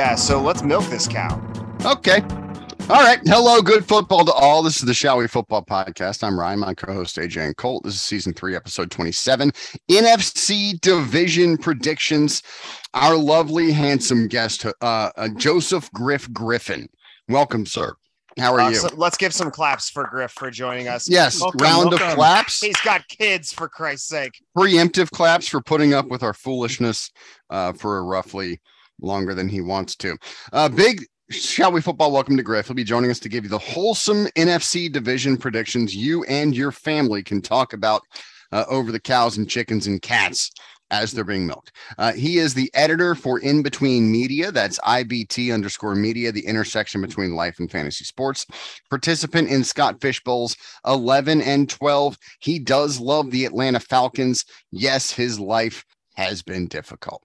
Yeah, so let's milk this cow. Okay. All right. Hello, good football to all. This is the Shall We Football Podcast. I'm Ryan, my co-host AJ and Colt. This is season three, episode 27. NFC division predictions. Our lovely, handsome guest, uh, uh, Joseph Griff Griffin. Welcome, sir. How are Uh, you? so let's give some claps for Griff for joining us. yes, welcome, round of claps, He's got kids, for Christ's sake. preemptive claps for putting up with our foolishness uh, for roughly longer than he wants to. Uh, big Shall we football? Welcome to Griff. He'll be joining us to give you the wholesome NFC division predictions you and your family can talk about uh, over the cows and chickens and cats as they're being milked. Uh, he is the editor for In Between Media. That's IBT underscore media, the intersection between life and fantasy sports. Participant in Scott Fish Bowl's 11 and 12. He does love the Atlanta Falcons. Yes, his life has been difficult.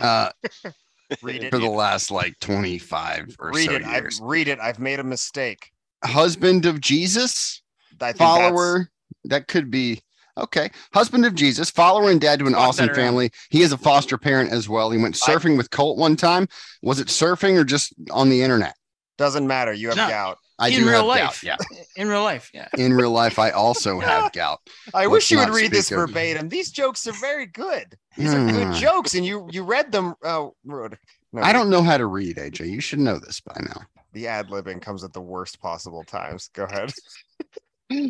Uh, Read it. for the last like 25 or read so it. I've read it. I've made a mistake. Husband of Jesus, I think follower. That could be okay. Husband of Jesus, follower and dad to an awesome that around. family. He is a foster parent as well. He went I- surfing with Colt one time. Was it surfing or just on the internet? Doesn't matter. You have No. gout. I In do real life. gout. in real life. Yeah. Yeah. In real life, I also have gout. I Let's wish you would read this of- verbatim. These jokes are very good. These are good Hmm. jokes, and you you read them. Rude. no, I don't know how to read, AJ. You should know this by now. The ad libbing comes at the worst possible times. Go ahead.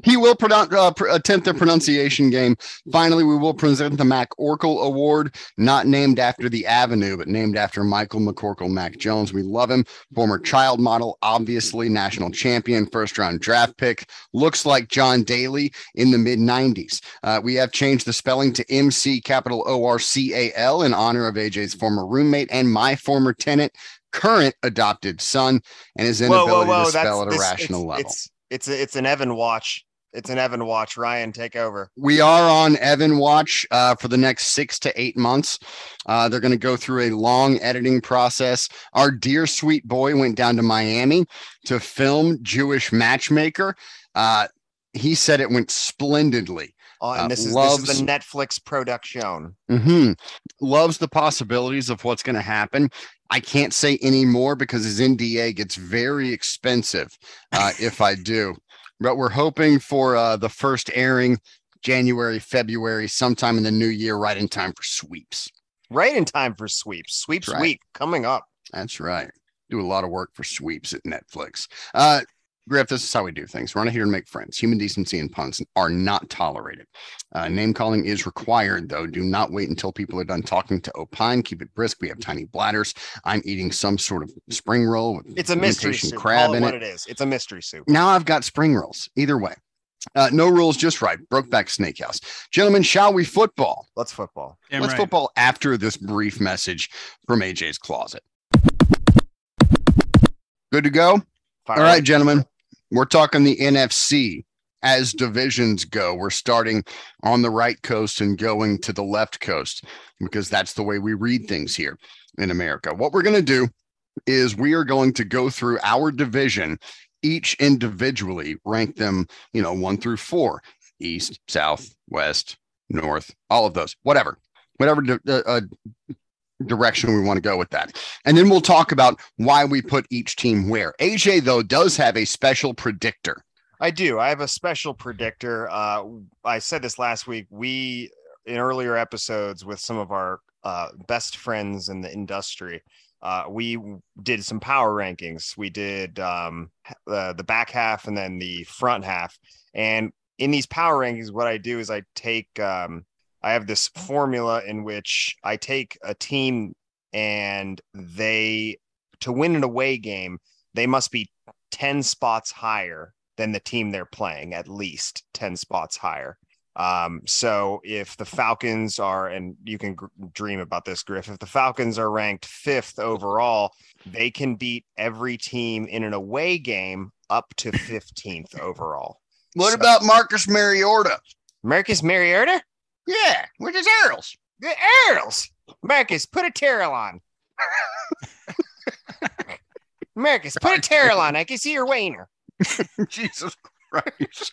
He will pronounce, uh, pr- attempt the pronunciation game. Finally, we will present the Mac Oracle Award, not named after the avenue, but named after Michael McCorkle Mac Jones. We love him. Former child model, obviously national champion, first round draft pick. Looks like John Daly in the mid 90s. Uh, we have changed the spelling to MC capital O R C A L in honor of AJ's former roommate and my former tenant. Current adopted son and his inability to spell at a this- rational it's, level. It's it's a, it's an Evan watch. It's an Evan watch. Ryan, take over. we are on Evan Watch uh, for the next six to eight months. Uh, they're going to go through a long editing process. Our dear sweet boy went down to Miami to film Jewish Matchmaker. Uh, he said it went splendidly. Uh, and Uh, this is this loves- is a Netflix production. hmm Loves the possibilities of what's going to happen. I can't say any more because his NDA gets very expensive uh, if I do. But we're hoping for uh, the first airing January, February, sometime in the new year, right in time for sweeps. Right in time for sweeps. Sweeps Right. week coming up. That's right. Do a lot of work for sweeps at Netflix. Uh, Griff, this is how we do things. We're not here to make friends. Human decency and puns are not tolerated. Uh, name calling is required, though. Do not wait until people are done talking to opine. Keep it brisk. We have tiny bladders. I'm eating some sort of spring roll with It's a mystery soup. crab Call it in what it. it is. It's a mystery soup. Now I've got spring rolls. Either way. Uh, no rules, just right. Brokeback Snake House. Gentlemen, shall we football? Let's football. Damn Let's right. football after this brief message from AJ's closet. Good to go? Fire All right, away. gentlemen, we're talking the NFC as divisions go. We're starting on the right coast and going to the left coast because that's the way we read things here in America. What we're going to do is we are going to go through our division, each individually, rank them, you know, one through four east, south, west, north, all of those, whatever, whatever uh, uh, direction we want to go with that. And then we'll talk about why we put each team where. AJ, though, does have a special predictor. I do. I have a special predictor. Uh, I said this last week. We in earlier episodes with some of our uh, best friends in the industry. Uh, we did some power rankings. We did um, uh, the back half and then the front half. And in these power rankings, what I do is I take, um, I have this formula in which I take a team and they, to win an away game, they must be 10 spots higher than the team they're playing, at least 10 spots higher. Um, so if the Falcons are, and you can gr- dream about this, Griff, if the Falcons are ranked fifth overall, they can beat every team in an away game up to 15th overall. What So- about Marcus Mariota? Marcus Mariota? Yeah, with his arrows. The Earls. Marcus, put a Terrell on. Marcus, put a Terrell on. I can see your wiener. Jesus Christ.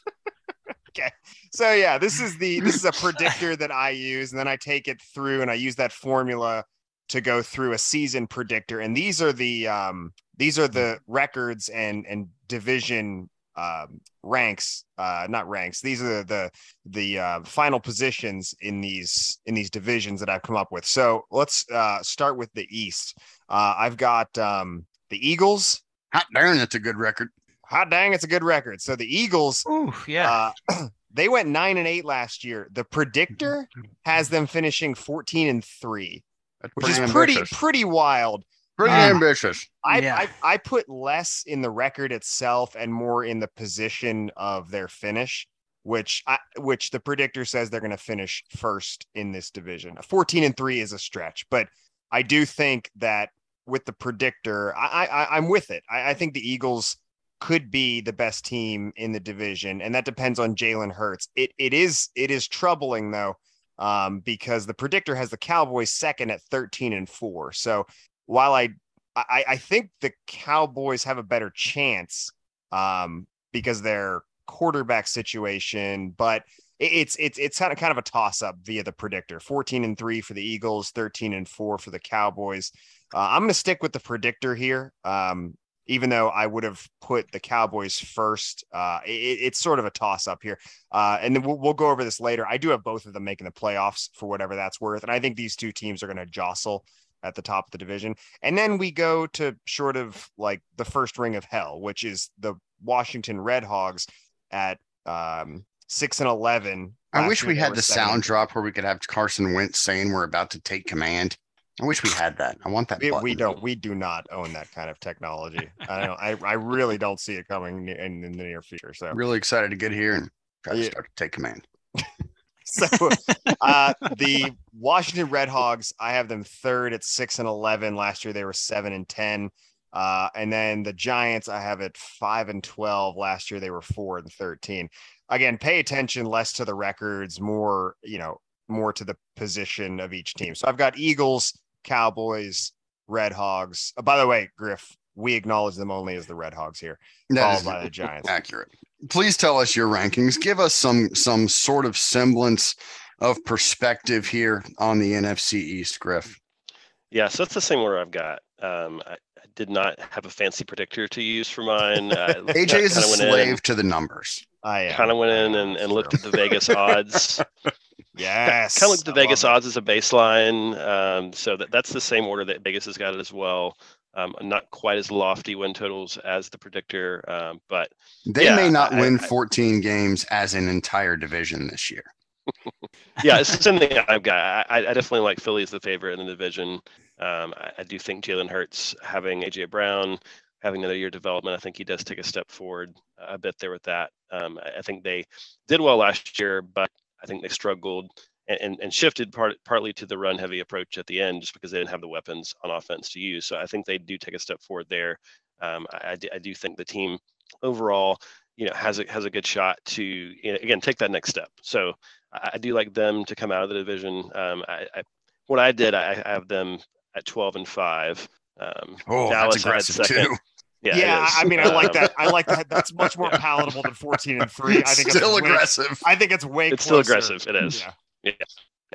Okay. So yeah, this is the this is a predictor that I use, and then I take it through and I use that formula to go through a season predictor, and these are the um, these are the records and and division um, ranks, uh, not ranks. These are the the, the uh, final positions in these in these divisions that I've come up with. So let's uh, start with the East. Uh, I've got um, the Eagles. Hot darn, that's a good record. Hot dang, it's a good record. So the Eagles, Ooh, yeah. uh, they went nine and eight last year. The predictor has them finishing 14 and three, That's which is pretty pretty pretty wild. Pretty Uh, ambitious. I, Yeah. I I put less in the record itself and more in the position of their finish, which I which the predictor says they're going to finish first in this division. A 14 and 3 is a stretch, but I do think that with the predictor, I, I I'm with it. I, I think the Eagles could be the best team in the division, and that depends on Jalen Hurts. It it is it is troubling though, um, because the predictor has the Cowboys second at 13 and 4. So while I I, I think the Cowboys have a better chance um, because their quarterback situation, but it's it's it's kind of kind of a toss up via the predictor. 14 and 3 for the Eagles, 13 and 4 for the Cowboys. Uh, I'm going to stick with the predictor here. Um, even though I would have put the Cowboys first, uh, it, it's sort of a toss up here. Uh, and then we'll, we'll go over this later. I do have both of them making the playoffs for whatever that's worth. And I think these two teams are going to jostle at the top of the division. And then we go to sort of like the first ring of hell, which is the Washington Red Hogs at um, six and 11. I wish we had the seven sound drop where we could have Carson Wentz saying we're about to take command. I wish we had that. I want that. We, we don't. We do not own that kind of technology. I don't. I, I really don't see it coming in, in the near future. So, Really excited to get here and try to start to take command. so uh, the Washington Red Hogs, I have them third at six and eleven. Last year they were seven and ten. Uh, and then the Giants, I have it five and twelve. Last year they were four and thirteen. Again, pay attention less to the records, more you know, more to the position of each team. So I've got Eagles, Cowboys, Red Hogs. Uh, by the way, Griff, we acknowledge them only as the Red Hogs here, That followed by the Giants. accurate. Please tell us your rankings. Give us some some sort of semblance of perspective here on the NFC East, Griff. Yeah, so that's the same order I've got. Um, I, I did not have a fancy predictor to use for mine. Uh, AJ is a kinda went in slave to the numbers. I. Kind of went in and, and looked at the Vegas odds. Yes. kind of looked at the I Vegas love it. odds as a baseline. Um, so that, that's the same order that Vegas has got it as well. Um, not quite as lofty win totals as the predictor, um, but They Yeah, may not I- win I- 14 games as an entire division this year. yeah, it's the same thing I've got. I, I definitely like Philly as the favorite in the division. Um, I, do think Jalen Hurts having AJ Brown having another year of development, I think he does take a step forward a bit there with that. Um, I think they did well last year, but I think they struggled and, and, and shifted part, partly to the run heavy approach at the end just because they didn't have the weapons on offense to use. So I think they do take a step forward there. Um, I, I, do, I do think the team overall, you know, has a, has a good shot to, you know, again, take that next step. So I, I do like them to come out of the division. Um, I, I, what I did, I, I have them at 12 and five. Um, Oh, Dallas that's aggressive second. too. Yeah, Yeah. I I mean, I like Um, that. I like that. That's much more palatable than 14 and three. I think Still it's way, aggressive. I think it's way. It's still aggressive. It is. Yeah. Yeah,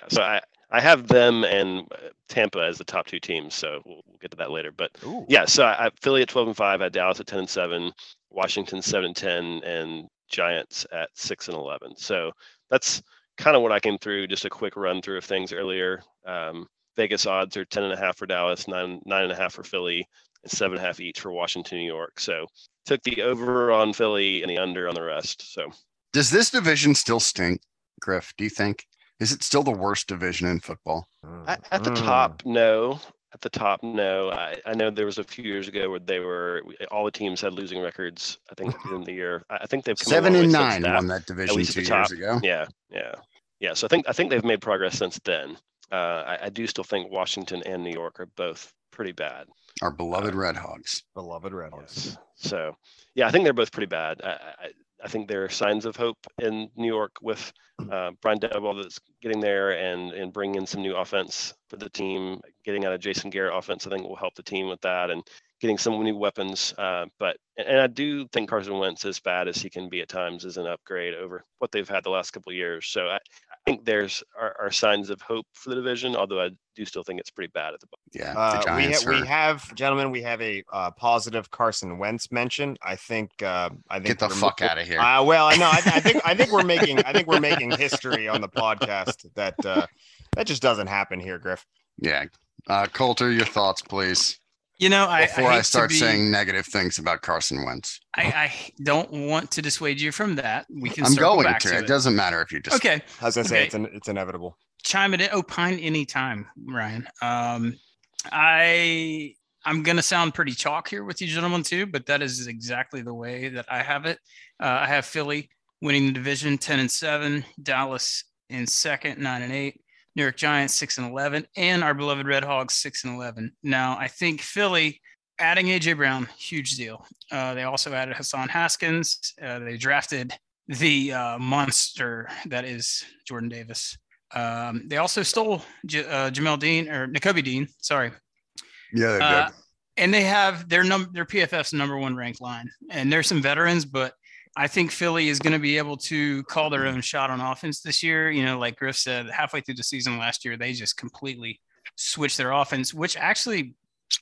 so I, I have them and uh, Tampa as the top two teams. So we'll, we'll get to that later. But Ooh. yeah, so I, I Philly at 12 and five, I had Dallas at 10 and seven, Washington seven and 10, and Giants at six and 11. So that's kind of what I came through. Just a quick run through of things earlier. Um, Vegas odds are 10 and a half for Dallas, nine nine and a half for Philly, and seven and a half each for Washington, New York. So took the over on Philly and the under on the rest. So Does this division still stink, Griff? Do you think? Is it still the worst division in football? At, at the Mm. top, no. At the top, no. I, I know there was a few years ago where they were all the teams had losing records. I think in the year. I I think they've come Seven and nine that. won that division least at two years top. ago. Yeah, yeah, yeah. So I think I think they've made progress since then. Uh, I, I do still think Washington and New York are both pretty bad. Our beloved Red Hogs. Beloved Red Hogs. Yes. So yeah, I think they're both pretty bad. I, I, I think there are signs of hope in New York with uh, Brian Daboll that's getting there and and bringing in some new offense for the team. Getting out of Jason Garrett offense, I think will help the team with that and getting some new weapons. Uh, but and I do think Carson Wentz, as bad as he can be at times, is an upgrade over what they've had the last couple of years. So I, I think there's are, are, signs of hope for the division, although I do still think it's pretty bad at the moment. Yeah, uh, we, ha- we have, gentlemen, we have a uh, positive Carson Wentz mention. I think. Uh, I think get the fuck out of here. Uh, well, I know. I, I, think. I think we're making. I think we're making history on the podcast that uh, that just doesn't happen here, Griff. Yeah, uh, Colter, your thoughts, please. You know, I before I, I start be, saying negative things about Carson Wentz, I, I, don't want to dissuade you from that. We can. I'm going to. to. It. it. doesn't matter if you just. Okay. I was gonna say it's it's inevitable. Chime it in. Opine anytime, Ryan. Um, I I'm gonna sound pretty chalk here with you gentlemen too, but that is exactly the way that I have it. Uh, I have Philly winning the division, ten and seven. Dallas in second, nine and eight. New York Giants six and eleven, and our beloved Red Hogs six and eleven. Now, I think Philly adding AJ Brown, huge deal. Uh, they also added Hassan Haskins. Uh, they drafted the uh, monster that is Jordan Davis. Um, they also stole J- uh, Jamel Dean or Nakobe Dean. Sorry. Yeah, uh, and they have their number their PFF's number one ranked line. And there's some veterans, but I think Philly is going to be able to call their own shot on offense this year. You know, like Griff said, halfway through the season last year, they just completely switched their offense, which actually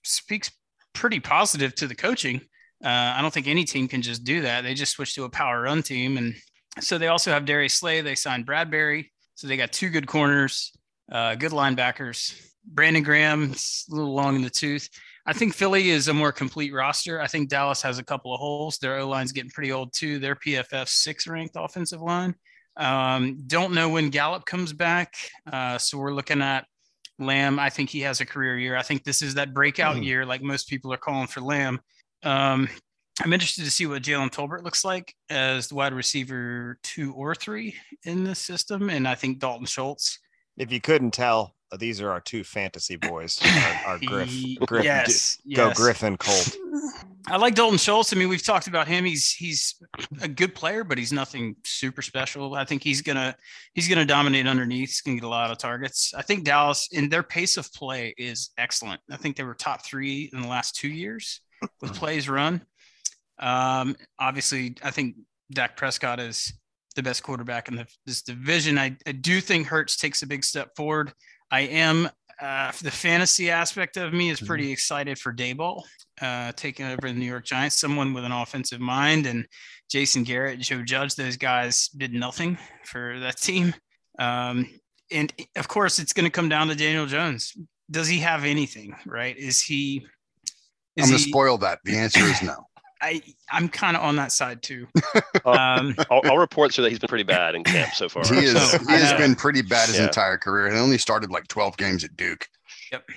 speaks pretty positive to the coaching. Uh, I don't think any team can just do that. They just switched to a power run team. And so they also have Darius Slay. They signed Bradberry. So they got two good corners, uh, good linebackers. Brandon Graham, a little long in the tooth. I think Philly is a more complete roster. I think Dallas has a couple of holes. Their O line's getting pretty old too. Their PFF six ranked offensive line. Um, don't know when Gallup comes back. Uh, so we're looking at Lamb. I think he has a career year. I think this is that breakout mm. year, like most people are calling for Lamb. Um, I'm interested to see what Jalen Tolbert looks like as the wide receiver two or three in this system. And I think Dalton Schultz. If you couldn't tell, these are our two fantasy boys. Our, our Griff, Griff yes, d- go Griffin Colt. I like Dalton Schultz. I mean, we've talked about him. He's he's a good player, but he's nothing super special. I think he's gonna he's gonna dominate underneath. He's gonna get a lot of targets. I think Dallas in their pace of play is excellent. I think they were top three in the last two years with plays run. Um, obviously, I think Dak Prescott is the best quarterback in the, this division. I, I do think Hurts takes a big step forward. I am uh, the fantasy aspect of me is mm-hmm. pretty excited for Daboll uh, taking over the New York Giants. Someone with an offensive mind and Jason Garrett, Joe Judge, those guys did nothing for that team. Um, and of course, it's going to come down to Daniel Jones. Does he have anything? Right? Is he? Is I'm going to spoil that. The answer is no. I I'm kind of on that side too. Um, all, all, reports are that he's been pretty bad in camp so far. He is. So, he has been pretty bad his yeah. entire career. He only started like 12 games at Duke. Yep.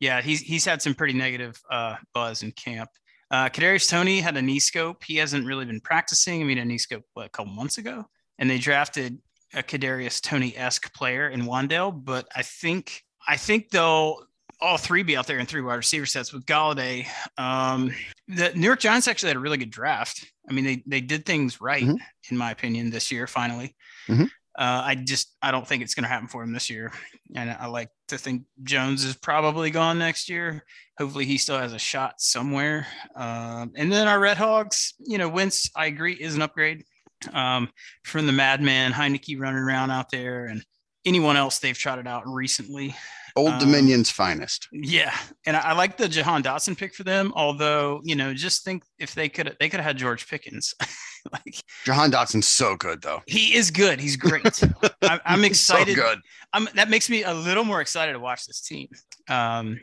Yeah, he's he's had some pretty negative uh, buzz in camp. Uh, Kadarius Toney had a knee scope. He hasn't really been practicing. I mean, a knee scope what, a couple months ago, and they drafted a Kadarius Toney esque player in Wan'Dale. But I think I think they'll all three be out there in three wide receiver sets with Golladay. Um, the New York Giants actually had a really good draft. I mean, they they did things right, mm-hmm. in my opinion, this year. Finally, mm-hmm. uh, I just I don't think it's going to happen for him this year, and I like to think Jones is probably gone next year. Hopefully, he still has a shot somewhere. Um, and then our Red Hogs, you know, Wentz, I agree, is an upgrade um, from the Madman Heinicke running around out there, and anyone else they've trotted out recently. Old um, Dominion's finest. Yeah, and I, I, like the Jahan Dotson pick for them. Although you know, just think if they could, they could have had George Pickens. like Jahan Dotson's so good, though. He is good. He's great. I, am excited. so good. I'm, that makes me a little more excited to watch this team. Um,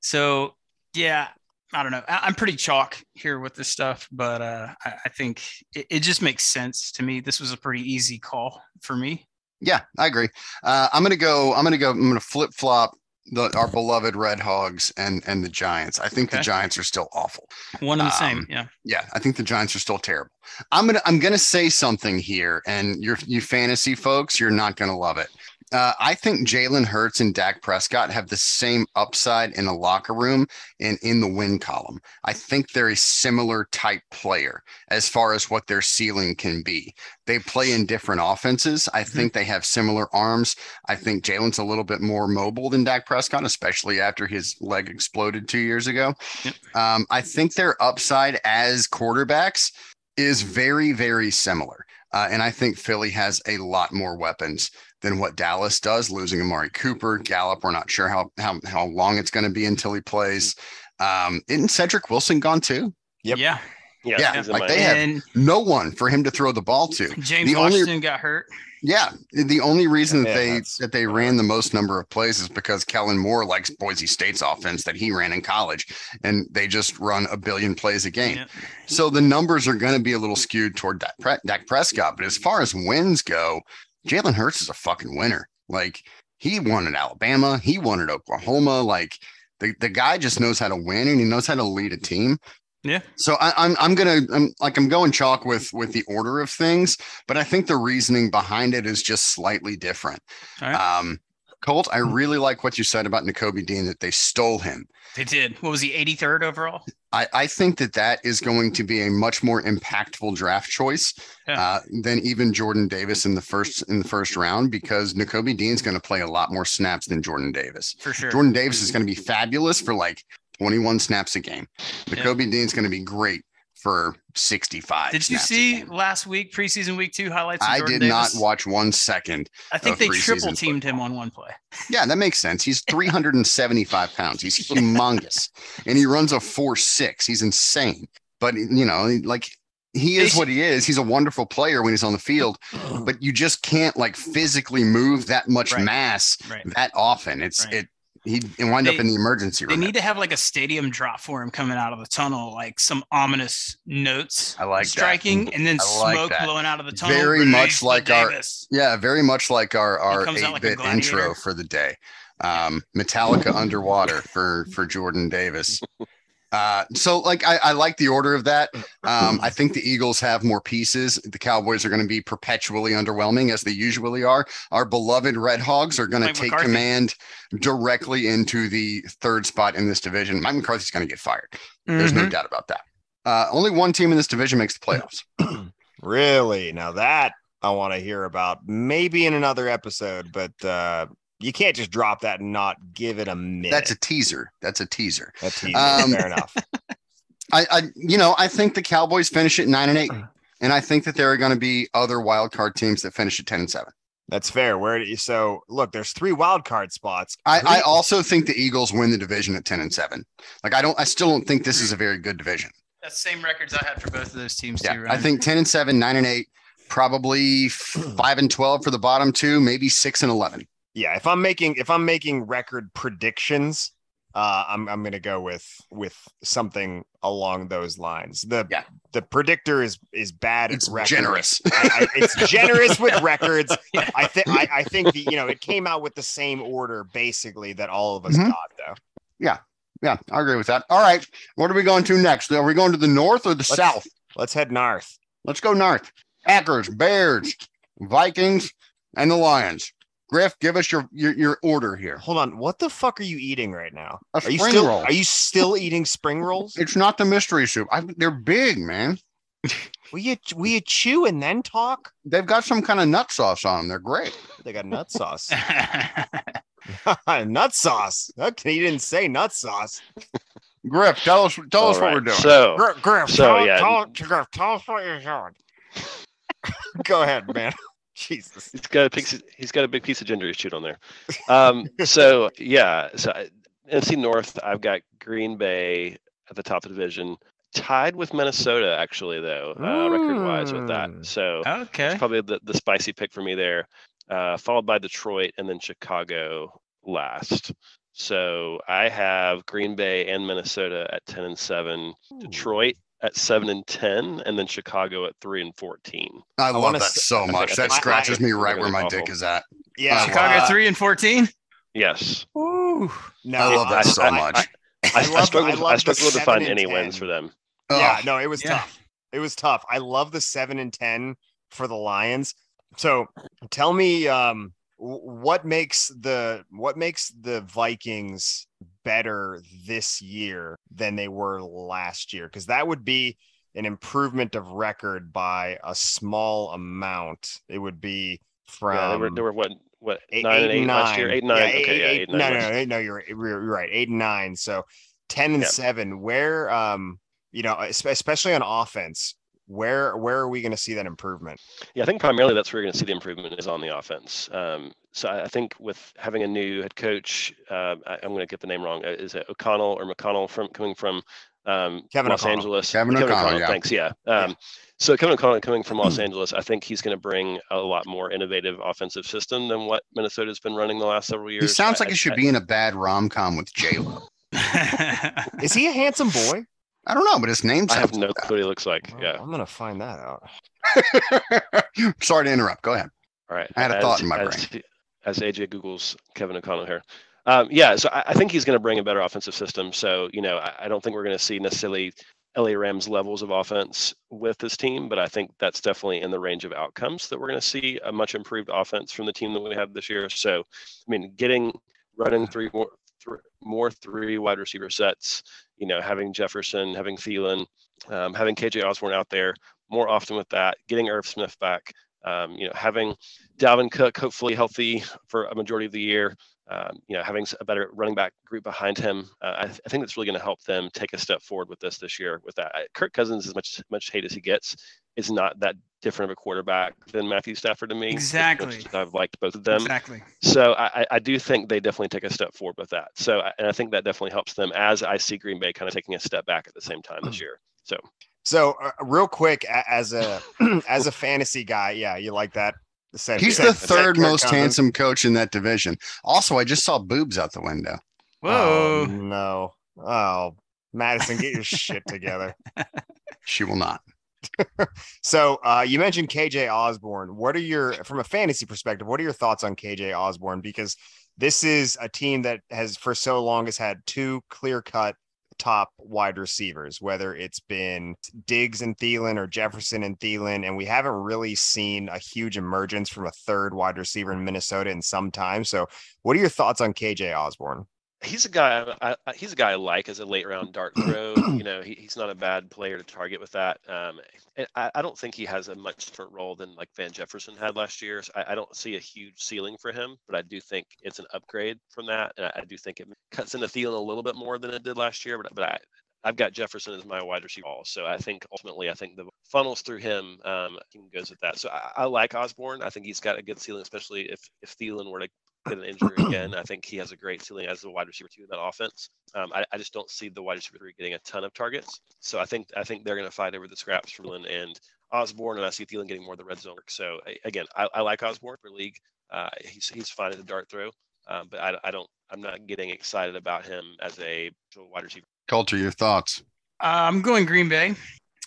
so yeah, I don't know. I, am pretty chalk here with this stuff, but uh, I, I think it, it just makes sense to me. This was a pretty easy call for me. Yeah, I agree. Uh, I'm gonna go. I'm gonna go. I'm gonna flip flop the our beloved Red Hogs and and the Giants. I think okay. the Giants are still awful. One and the um, same. Yeah. Yeah, I think the Giants are still terrible. I'm gonna I'm gonna say something here, and you're you fantasy folks, you're not gonna love it. Uh, I think Jalen Hurts and Dak Prescott have the same upside in a locker room and in the win column. I think they're a similar type player as far as what their ceiling can be. They play in different offenses. I Mm-hmm. think they have similar arms. I think Jalen's a little bit more mobile than Dak Prescott, especially after his leg exploded two years ago. Yep. Um, I think their upside as quarterbacks is very, very similar. Uh, and I think Philly has a lot more weapons than what Dallas does, losing Amari Cooper, Gallup. We're not sure how how, how long it's going to be until he plays. Um, isn't Cedric Wilson gone too? Yep. Yeah. Yeah, Yeah, like they have and no one for him to throw the ball to. James the only- Washington got hurt. Yeah, the only reason that they that they ran the most number of plays is because Kellen Moore likes Boise State's offense that he ran in college, and they just run a billion plays a game. Yep. So the numbers are going to be a little skewed toward Dak, Dak Prescott. But as far as wins go, Jalen Hurts is a fucking winner. Like he won at Alabama, he won at Oklahoma. Like the, the guy just knows how to win and he knows how to lead a team. Yeah. So I, I'm I'm gonna I'm like I'm going chalk with with the order of things, but I think the reasoning behind it is just slightly different. Right. Um, Colt, I really like what you said about Nakobe Dean that they stole him. They did. What was he? 83rd overall. I, I think that that is going to be a much more impactful draft choice Yeah. uh, than even Jordan Davis in the first in the first round because Nakobe Dean's going to play a lot more snaps than Jordan Davis. For sure. Jordan Davis is going to be fabulous for like 21 snaps a game. Nakobe Dean's going to be great for 65. Did you see last week preseason week two highlights? Of I did Davis? not watch one second. I think they triple teamed him on one play. Yeah, that makes sense. He's 375 pounds. He's humongous. and he runs a 4 6. He's insane. But, you know, like he is what he is. He's a wonderful player when he's on the field, but you just can't like physically move that much Right. mass Right. that often. It's Right. it. He'd wind up in the emergency room. They need to have like a stadium drop for him coming out of the tunnel, like some ominous notes I like that. striking, and then like smoke that. blowing out of the tunnel. Very Release much the like our- Yeah, very much like our our eight bit gladiator. intro for the day. Um, Metallica underwater for for Jordan Davis. Uh, so like I, I like the order of that. Um, I think the Eagles have more pieces. The Cowboys are going to be perpetually underwhelming as they usually are. Our beloved Red Hogs are going to take McCarthy. command directly into the third spot in this division. Mike McCarthy's going to get fired. There's no Mhm. doubt about that. Uh, only one team in this division makes the playoffs. Really? Now that I want to hear about maybe in another episode, but uh you can't just drop that and not give it a minute. That's a teaser. That's a teaser. That's easy. Um, Fair enough. I, I, you know, I think the Cowboys finish at nine and eight, and I think that there are going to be other wild card teams that finish at ten and seven. That's fair. Where do you, so look, there's three wild card spots. I, I also think the Eagles win the division at ten and seven. Like I don't, I still don't think this is a very good division. That's the same records I had for both of those teams Yeah, too. I think ten and seven, nine and eight, probably five and twelve for the bottom two, maybe six and eleven. Yeah, if I'm making if I'm making record predictions, uh I'm I'm gonna go with with something along those lines. The Yeah. the predictor is is bad It's at records. generous. I, I, it's generous with records. I think I, think the you know it came out with the same order basically that all of us Mhm. got though. Yeah, yeah, I agree with that. All right, what are we going to next? Are we going to the north or the Let's- south? Let's head north. Let's go north. Packers, Bears, Vikings, and the Lions. Griff, give us your your, your order here. Hold on, what the fuck are you eating right now? A Are you spring still roll. are you still eating spring rolls? It's not the mystery soup. I, they're big, man. Will you will you chew and then talk? They've got some kind of nut sauce on them. They're great. They got nut sauce. nut sauce. Okay, you didn't say nut sauce. Griff, tell us tell us All what we're doing. So, Griff, Griff, So, tell, yeah. tell, Griff, tell us what you're doing. Go ahead, man. Jesus. he's got a piece. He's got a big piece of ginger he's chewed on there. Um, so yeah, so I- NFC North, I've got Green Bay at the top of the division, tied with Minnesota actually though, uh, record wise with that. Mm. So okay. it's probably the, the spicy pick for me there, uh, followed by Detroit and then Chicago last. So I have Green Bay and Minnesota at ten and seven, Detroit at seven and ten, and then Chicago at three and fourteen. I love that s- so much. That scratches me I- right where my awful. dick is at. Yeah. Uh, Chicago wow. three and fourteen. Yes. Ooh. No, I love that I- so I- much. I, I I, love- struggled. I I, love struggled to find any 10. wins for them. Yeah, no, it was Yeah. tough. It was tough. I love the seven and ten for the Lions. So tell me, um, what makes the what makes the Vikings better this year than they were last year? Because that would be an improvement of record by a small amount. It would be from yeah, they were, they were what what eight, nine eight and eight last year, eight nine. Yeah, okay, eight- yeah, eight- eight no, nine. no, last- no, no, you're you're right. Eight and nine. So ten and Yeah. seven. Where, um, you know, especially on offense, where where are we going to see that improvement? Yeah, I think primarily that's where you're going to see the improvement is on the offense. Um, so I I think with having a new head coach, uh, I, I'm going to get the name wrong. Uh, Is it O'Connell or McConnell from coming from um, Kevin Los O'Connell. Angeles? Kevin O'Connell, yeah. Thanks. Yeah. Um, So Kevin O'Connell coming from Los Angeles, I think he's going to bring a lot more innovative offensive system than what Minnesota's been running the last several years. He sounds I- like he I- should I- be in a bad rom com with J Lo. Is he a handsome boy? I don't know, but his name I have sounds. no clue what he looks like. Well, Yeah. I'm gonna find that out. Sorry to interrupt. Go ahead. All right. I had a as, thought in my as, As AJ Google's Kevin O'Connell here. Um, yeah, so I, I think he's going to bring a better offensive system. So, you know, I, I don't think we're going to see necessarily LA Rams levels of offense with this team, but I think that's definitely in the range of outcomes that we're going to see a much improved offense from the team that we have this year. So, I mean, getting running three more, thr more three wide receiver sets, you know, having Jefferson, having Thielen, um, having KJ Osborne out there more often with that, getting Irv Smith back, um, you know, having Dalvin Cook hopefully healthy for a majority of the year. Um, you know, having a better running back group behind him, uh, I, th- I think that's really going to help them take a step forward with this this year. With that, Kirk Cousins, as much much hate as he gets, is not that different of a quarterback than Matthew Stafford to me. Exactly. I've liked both of them. exactly. So I, I- I do think they definitely take a step forward with that. So I- and I think that definitely helps them as I see Green Bay kind of taking a step back at the same time this year. So So, uh, real quick, as a as a fantasy guy, yeah, you like that? Said- He's said- the third most Cousins. handsome coach in that division. Also, I just saw boobs out the window. Oh, Whoa. no! Oh, Madison, get your shit together. She will not. So, uh, you mentioned KJ Osborne. What are your, from a fantasy perspective, what are your thoughts on KJ Osborne? Because this is a team that has, for so long, has had two clear cut top wide receivers, whether it's been Diggs and Thielen or Jefferson and Thielen. And we haven't really seen a huge emergence from a third wide receiver in Minnesota in some time. So, what are your thoughts on KJ Osborne? He's a guy I, I, he's a guy I like as a late round dart throw. you know, he, he's not a bad player to target with that. Um, and I, I don't think he has a much different role than like Van Jefferson had last year. So I, I don't see a huge ceiling for him, but I do think it's an upgrade from that, and I, do think it cuts into Thielen a little bit more than it did last year. But but I. I've got Jefferson as my wide receiver, so I think ultimately I think the funnels through him um, goes with that. So I, I like Osborne. I think he's got a good ceiling, especially if if Thielen were to get an injury again. I think he has a great ceiling as a wide receiver two in that offense. Um, I, I just don't see the wide receiver three getting a ton of targets. So I think I think they're going to fight over the scraps for Thielen and Osborne, and I see Thielen getting more of the red zone work. So I, again, I, I like Osborne for league. Uh, he's he's fine at the dart throw, um, but I, I don't I'm not getting excited about him as a wide receiver. Coulter, your thoughts? Uh, I'm going Green Bay,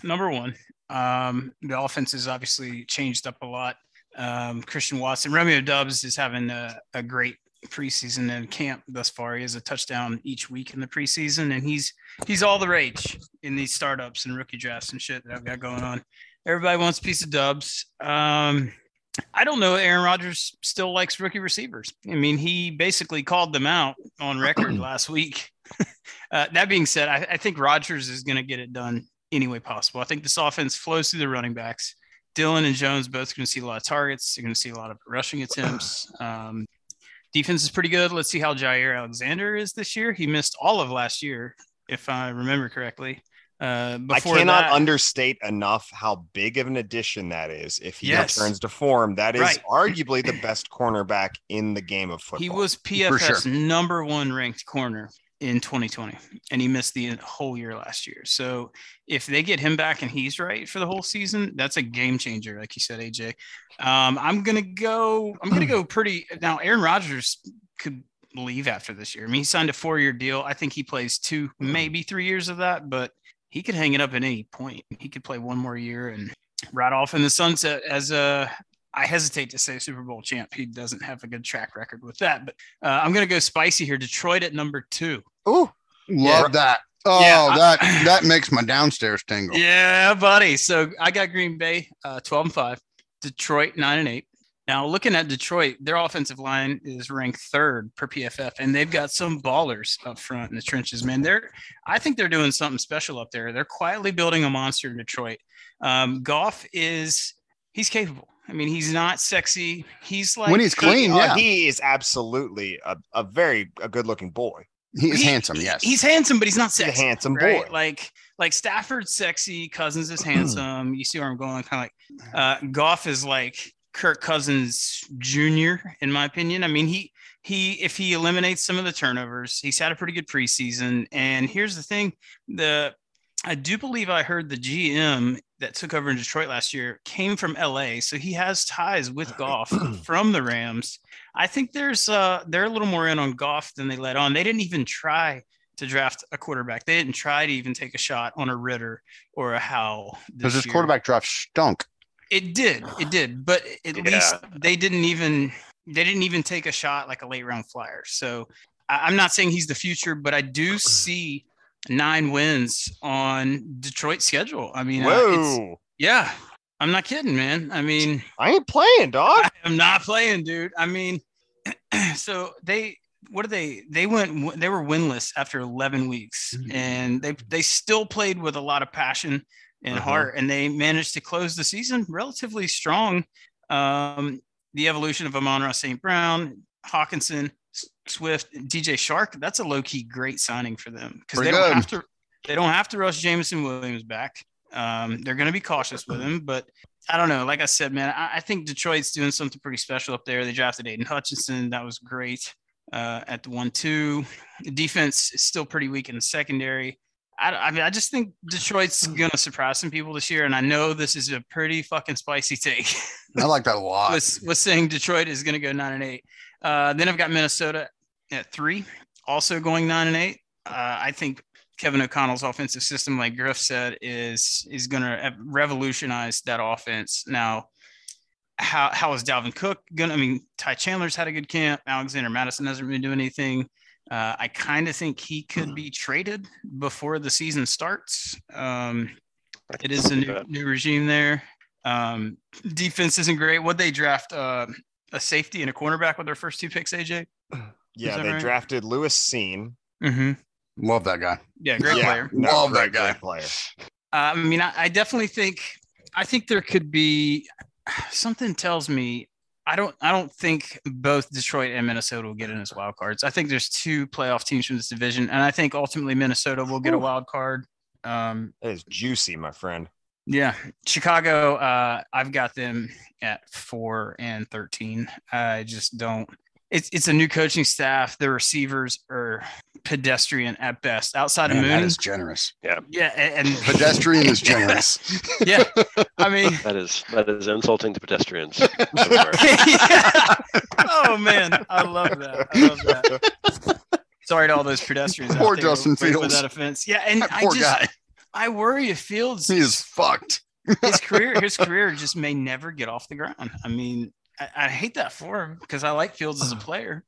number one. Um, the offense has obviously changed up a lot. Um, Christian Watson, Romeo Doubs is having a, a great preseason and camp thus far. He has a touchdown each week in the preseason, and he's he's all the rage in these startups and rookie drafts and shit that I've got going on. Everybody wants a piece of Doubs. Um, I don't know. Aaron Rodgers still likes rookie receivers. I mean, he basically called them out on record last week. Uh, that being said, I, I think Rodgers is going to get it done any way possible. I think this offense flows through the running backs. Dillon and Jones both going to see a lot of targets. You're going to see a lot of rushing attempts. Um, defense is pretty good. Let's see how Jaire Alexander is this year. He missed all of last year, if I remember correctly. Uh, I cannot that- understate enough how big of an addition that is. If he Yes. returns to form, that is Right. arguably the best cornerback in the game of football. He was PFF's number one ranked corner in 2020, and he missed the whole year last year. So if they get him back and he's right for the whole season, that's a game changer, like you said, AJ. Um, I'm gonna go. I'm gonna go pretty. Now, Aaron Rodgers could leave after this year. I mean, he signed a four-year deal. I think he plays two, maybe three years of that, but he could hang it up at any point. He could play one more year and ride off in the sunset as a I hesitate to say Super Bowl champ. He doesn't have a good track record with that. But uh, I'm going to go spicy here. Detroit at number two. Ooh, Love that. Oh, Yeah, I- that that makes my downstairs tingle. Yeah, buddy. So I got Green Bay uh, 12 and 5, Detroit 9 and 8, Now, looking at Detroit, their offensive line is ranked third per PFF, and they've got some ballers up front in the trenches. Man, they're I think they're doing something special up there. They're quietly building a monster in Detroit. Um, Goff is he's capable. I mean, he's not sexy. He's like when he's clean, Uh, yeah, he is absolutely a, a very a good looking boy. He is he- handsome. Yes, he's handsome, but he's not sexy. He's handsome right? boy. Like like Stafford's sexy, Cousins is handsome. you see where I'm going? Kind of like uh, Goff is like Kirk Cousins Jr. In my opinion, I mean he he if he eliminates some of the turnovers, he's had a pretty good preseason. And here's the thing: the I do believe I heard the GM that took over in Detroit last year came from LA, so he has ties with Goff from the Rams. I think there's uh they're a little more in on Goff than they let on. They didn't even try to draft a quarterback. They didn't try to even take a shot on a Ridder or a Howell. because this his year. quarterback draft stunk. It did, it did, but at Yeah. least they didn't even they didn't even take a shot like a late round flyer. So I, I'm not saying he's the future, but I do see nine wins on Detroit's schedule. I mean, uh, it's, Whoa. yeah, I'm not kidding, man. I mean, I ain't playing, dog. I am not playing, dude. I mean, so they what did they they went they were winless after 11 weeks Mhm. and they they still played with a lot of passion and Uh-huh. heart and they managed to close the season relatively strong um the evolution of Amon-Ra St. Brown, Hockenson, Swift, DJ Chark, that's a low-key great signing for them because they don't have to they don't have to rush Jameson Williams back. Um, they're going to be cautious with him, but I don't know. Like I said, man, I, I think Detroit's doing something pretty special up there. They drafted Aidan Hutchinson. That was great uh, at the one two. The defense is still pretty weak in the secondary. I, I mean, I just think Detroit's going to surprise some people this year. And I know this is a pretty fucking spicy take. I like that a lot. was, was saying Detroit is going to go nine and eight. Uh, then I've got Minnesota at three, also going nine and eight. Uh, I think Kevin O'Connell's offensive system, like Griff said, is is going to revolutionize that offense. Now, how how is Dalvin Cook going? to I mean, Ty Chandler's had a good camp. Alexander Mattison hasn't been doing anything. Uh, I kind of think he could be traded before the season starts. Um, it is a new, new regime there. Um, defense isn't great. Would they draft uh, a safety and a cornerback with their first two picks, AJ. Yeah, they right? drafted Lewis Cine. Mm-hmm. Love that guy. Yeah, great yeah, player. No, Love that guy. great player. Uh, I mean, I, I definitely think I think there could be something tells me I don't I don't think both Detroit and Minnesota will get in as wild cards. I think there's two playoff teams from this division, and I think ultimately Minnesota will get a wild card. Um, That is juicy, my friend. yeah, Chicago. Uh, I've got them at four and thirteen. I just don't. It's it's a new coaching staff. The receivers are pedestrian at best. Outside of Man, that Moon, is generous. yeah, and, and Pedestrian is generous. yeah. I mean, That is that is insulting to pedestrians. Yeah. Oh man, I love that. I love that. Sorry to all those pedestrians. out Poor there Justin for- for that offense. Yeah, and That I just guy. I worry if Fields He is fucked. his career his career just may never get off the ground. I mean, I, I hate that for him because I like Fields as a player.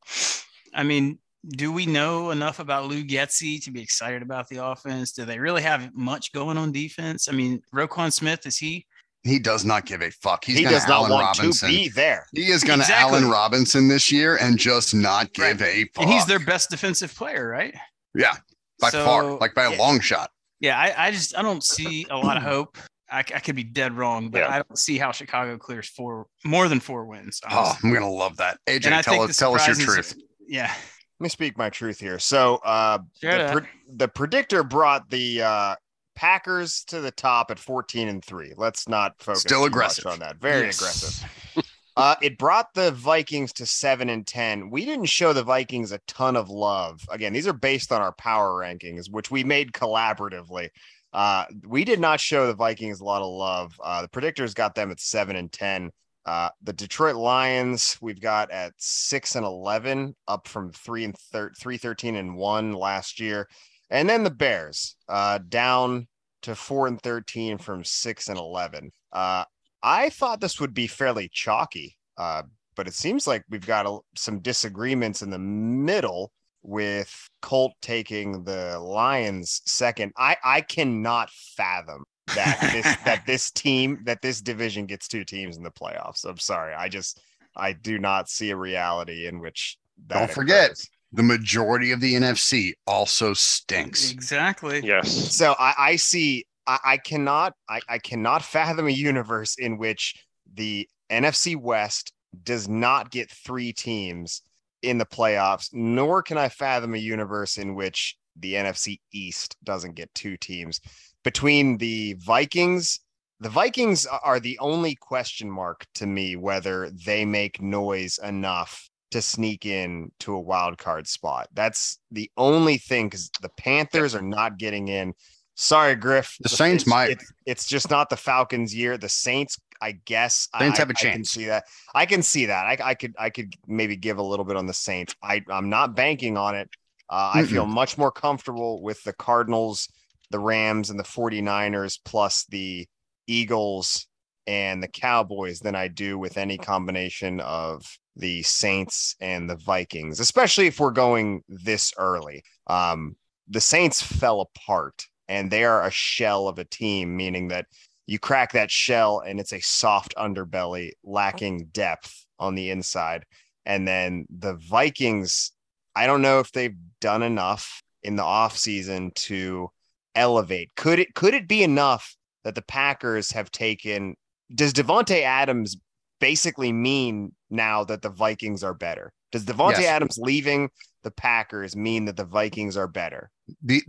I mean, do we know enough about Lou Getsy to be excited about the offense? Do they really have much going on defense? I mean, Roquan Smith is he? He does not give a fuck. He's he gonna does not Allen want Robinson. to be there. He is going to Exactly. Allen Robinson this year and just not give Right. a fuck. And he's their best defensive player, right? yeah, by So, far, like by a yeah. long shot. Yeah, I, I just I don't see a lot of hope. I, I could be dead wrong, but Yeah. I don't see how Chicago clears four more than four wins. Oh. I'm gonna love that. AJ, tell us, tell us your surprises- truth. Yeah, Let me speak my truth here. So, uh, Share the, pre- the predictor brought the uh, Packers to the top at 14 and three. Let's not focus Still too much aggressive. on that. Very Yes. aggressive. Uh, it brought the Vikings to seven and 10. We didn't show the Vikings a ton of love. Again, these are based on our power rankings, which we made collaboratively. Uh, we did not show the Vikings a lot of love. Uh, the predictors got them at seven and 10. Uh, the Detroit Lions, we've got at six and 11, up from three and thir- three, 13 and one last year. And then the Bears, uh, down to four and 13 from six and 11. Uh, I thought this would be fairly chalky, uh, but it seems like we've got a, some disagreements in the middle with Colt taking the Lions second. I, I cannot fathom that this that this team that this division gets two teams in the playoffs. I'm sorry. I just I do not see a reality in which that Don't forget. occurs. The majority of the NFC also stinks. Exactly. Yes. So I, I see. I, I cannot. I, I cannot fathom a universe in which the NFC West does not get three teams in the playoffs. Nor can I fathom a universe in which the NFC East doesn't get two teams. Between the Vikings, the Vikings are the only question mark to me whether they make noise enough to sneak in to a wild card spot. That's the only thing because the Panthers are not getting in. Sorry, Griff. The Saints it's, might. It's, it's just not the Falcons' year. The Saints, I guess. I- Saints have a I, I can see that. I can see that. I, I could. I could maybe give a little bit on the Saints. I, I'm not banking on it. Uh, I feel much more comfortable with the Cardinals, the Rams, and the 49ers, plus the Eagles and the Cowboys than I do with any combination of the Saints and the Vikings, especially if we're going this early. Um, the Saints fell apart and they are a shell of a team, meaning that you crack that shell and it's a soft underbelly lacking depth on the inside. And then the Vikings, I don't know if they've done enough in the offseason to elevate. Could it could it be enough that the Packers have taken does Davante Adams basically mean now that the Vikings are better? Does Davante Yes. Adams leaving the Packers mean that the Vikings are better? The,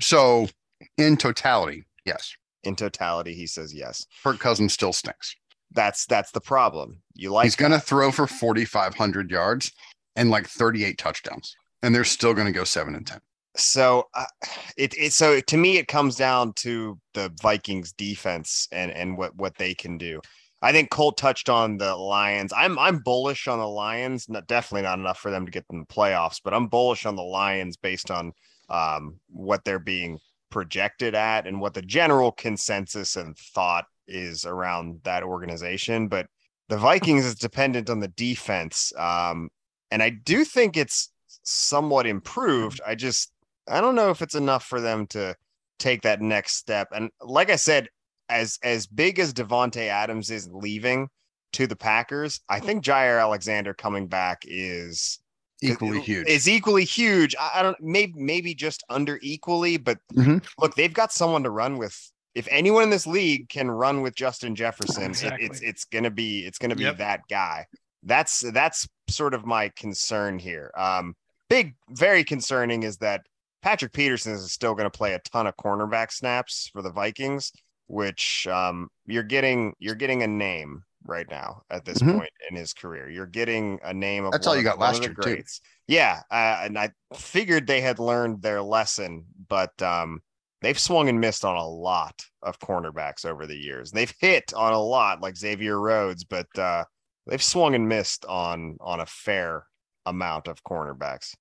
so, in totality, yes, In totality, he says yes. Kirk Cousins still stinks. That's that's the problem. You like He's going to throw for 4,500 yards and like 38 touchdowns, and they're still going to go seven and 10. So uh, it, it so to me it comes down to the Vikings defense and and what what they can do. I think Colt touched on the Lions. I'm I'm bullish on the Lions. Not definitely not enough for them to get in the playoffs, but I'm bullish on the Lions based on um, what they're being projected at and what the general consensus and thought is around that organization. But the Vikings is dependent on the defense, um, and I do think it's somewhat improved. I just I don't know if it's enough for them to take that next step. And like I said, as as big as Davante Adams is leaving to the Packers, I think Jaire Alexander coming back is Equally huge. Is equally huge. I, I don't maybe maybe just under equally, but Mhm. look, they've got someone to run with. If anyone in this league can run with Justin Jefferson, it- it's it's gonna be it's gonna be Yep. that guy. That's that's sort of my concern here. Um, big, very concerning is that Patrick Peterson is still going to play a ton of cornerback snaps for the Vikings, which um, you're getting you're getting a name right now at this Mhm. point in his career. You're getting a name of That's all you got last year, too. Yeah, uh, and I figured they had learned their lesson, but um, they've swung and missed on a lot of cornerbacks over the years. They've hit on a lot, like Xavier Rhodes, but uh, they've swung and missed on on a fair amount of cornerbacks.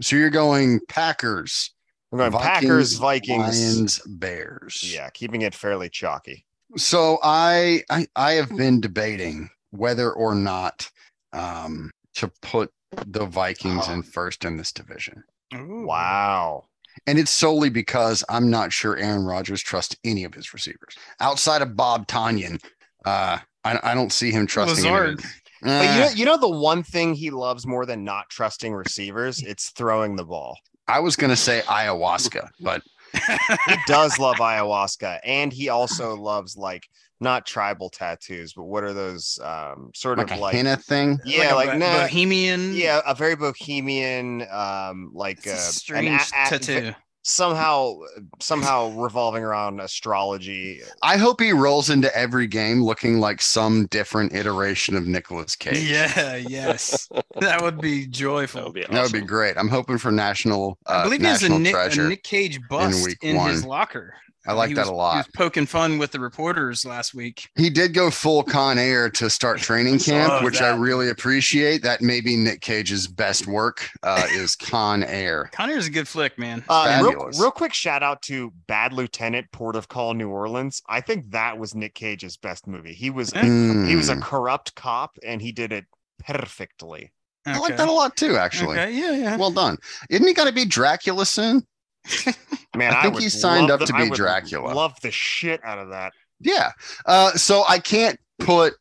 So you're going Packers, I'm going Packers, Vikings. Lions, Bears. Yeah, keeping it fairly chalky. So I, I I have been debating whether or not um, to put the Vikings in first in this division, Ooh. Wow. and it's solely because I'm not sure Aaron Rodgers trusts any of his receivers outside of Bob Tanyan. Uh, I, I don't see him trusting. any of Lazard. it. But you Eh, know, you know the one thing he loves more than not trusting receivers, it's throwing the ball. I was gonna say ayahuasca, but He does love ayahuasca, and he also loves like not tribal tattoos, but what are those um sort like of a like henna thing. yeah, a like, bo- nah, bohemian. yeah, a very bohemian um like It's a uh, strange a- a- tattoo. Somehow somehow revolving around astrology. I hope he rolls into every game looking like some different iteration of Nicolas Cage. Yeah, yes, that would be joyful. That joyful. would be awesome. That would be great. I'm hoping for national uh, I believe there's a Nick, a. Nick Cage bust week in his locker. I like He that was- a He lot. was poking fun with the reporters last week. He did go full Con Air to start training camp, Love which I really appreciate. That may be Nick Cage's best work uh, is Con Air. Con Air is a good flick, man. Uh, real, real quick shout out to Bad Lieutenant, Port of Call, New Orleans. I think that was Nick Cage's best movie. He was Eh? he was a Mm. corrupt cop, and he did it perfectly. I like that a lot too, actually. Okay, yeah, yeah. Well done. Isn't he going to be Dracula soon? Man, I I, think he signed up to I be Dracula. Love the shit out of that. Yeah. Uh, so I can't put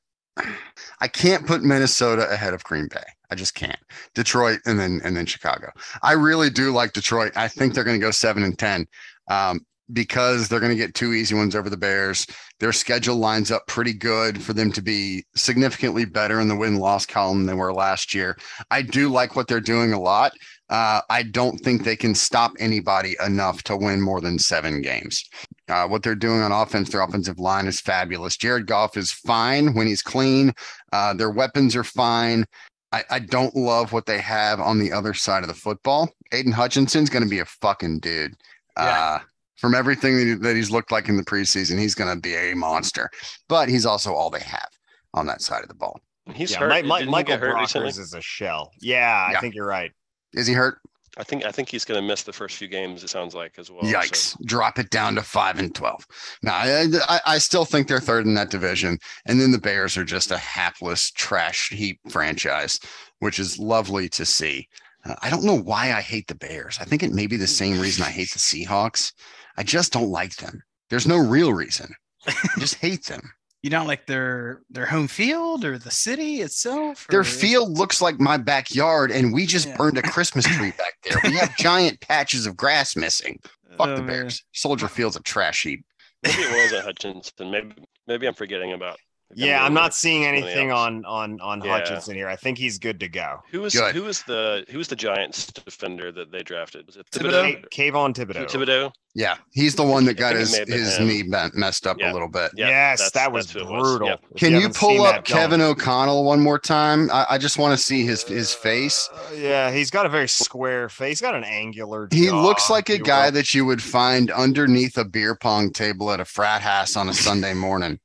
I can't put Minnesota ahead of Green Bay. I just can't. Detroit and then and then Chicago. I really do like Detroit. I think they're going to go seven and ten um, because they're going to get two easy ones over the Bears. Their schedule lines up pretty good for them to be significantly better in the win loss column than they were last year. I do like what they're doing a lot. Uh, I don't think they can stop anybody enough to win more than seven games. Uh, what they're doing on offense, their offensive line is fabulous. Jared Goff is fine when he's clean. Uh, their weapons are fine. I, I, don't love what they have on the other side of the football. Aidan Hutchinson's going to be a fucking dude. Yeah. Uh, from everything that, he, that he's looked like in the preseason, he's going to be a monster. But he's also all they have on that side of the ball. He's yeah, hurt. Mike, Michael Brockers is a shell. Yeah, yeah, I think you're right. Is he hurt? I think I think he's going to miss the first few games. It sounds like as well. Yikes! So. Drop it down to five and twelve. Now I, I, I still think they're third in that division, and then the Bears are just a hapless trash heap franchise, which is lovely to see. Uh, I don't know why I hate the Bears. I think it may be the same reason I hate the Seahawks. I just don't like them. There's no real reason. I just hate them. You don't like their their home field or the city itself? Or... Their field looks like my backyard, and we just yeah. burned a Christmas tree back there. We have giant patches of grass missing. Fuck oh, the Bears. Man. Soldier Field's a trash heap. Maybe it was a Hutchinson. Maybe maybe I'm forgetting about yeah, I'm not seeing anything on on on yeah. Hutchinson here. I think he's good to go. Who was good. who was the who was the Giants defender that they drafted? Was it Thibodeaux? Kayvon Thibodeaux. Thibodeaux. Yeah, he's the one that got his his him. knee bent, messed up yeah. a little bit. Yeah, yes, that's, that was brutal. Was. Can you, you pull up Kevin O'Connell one more time? I, I just want to see his his face. Uh, yeah, he's got a very square face. He's got an angular. He jaw, looks like a guy will. that you would find underneath a beer pong table at a frat house on a Sunday morning.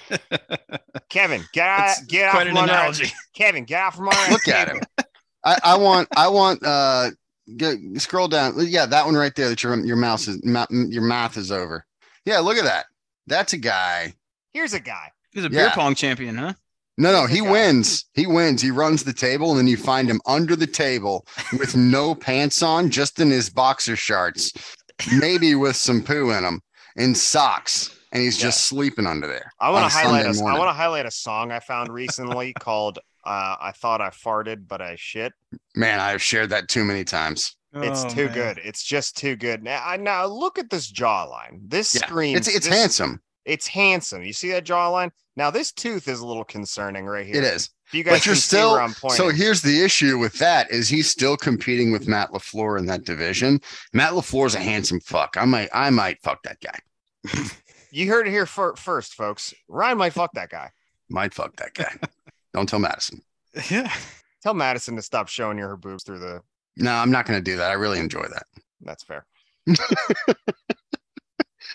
Kevin, get out, get out from under analogy. Kevin, get out from under. Look at him. I, I want, I want. uh get, Scroll down. Yeah, that one right there. That your your mouse is your mouth is over. Yeah, look at that. That's a guy. Here's a guy. He's a beer yeah. pong champion, huh? No, no, he wins. He wins. He runs the table, and then you find him under the table with no pants on, just in his boxer shorts, maybe with some poo in them, and socks and he's yeah. just sleeping under there. I want to highlight. A, I want to highlight a song I found recently called uh, "I Thought I Farted, but I Shit." Man, I've shared that too many times. It's oh, too man. good. It's just too good. Now, I, now look at this jawline. This yeah, screams. It's it's this, handsome. It's handsome. You see that jawline? Now this tooth is a little concerning right here. It is. If you guys but you're still so here's the issue with that is he's still competing with Matt LaFleur in that division. Matt LaFleur's a handsome fuck. I might I might fuck that guy. you heard it here for, first, folks. Ryan might fuck that guy. Might fuck that guy. Don't tell Madison. Yeah. Tell Madison to stop showing you her boobs through the. No, I'm not going to do that. I really enjoy that. That's fair.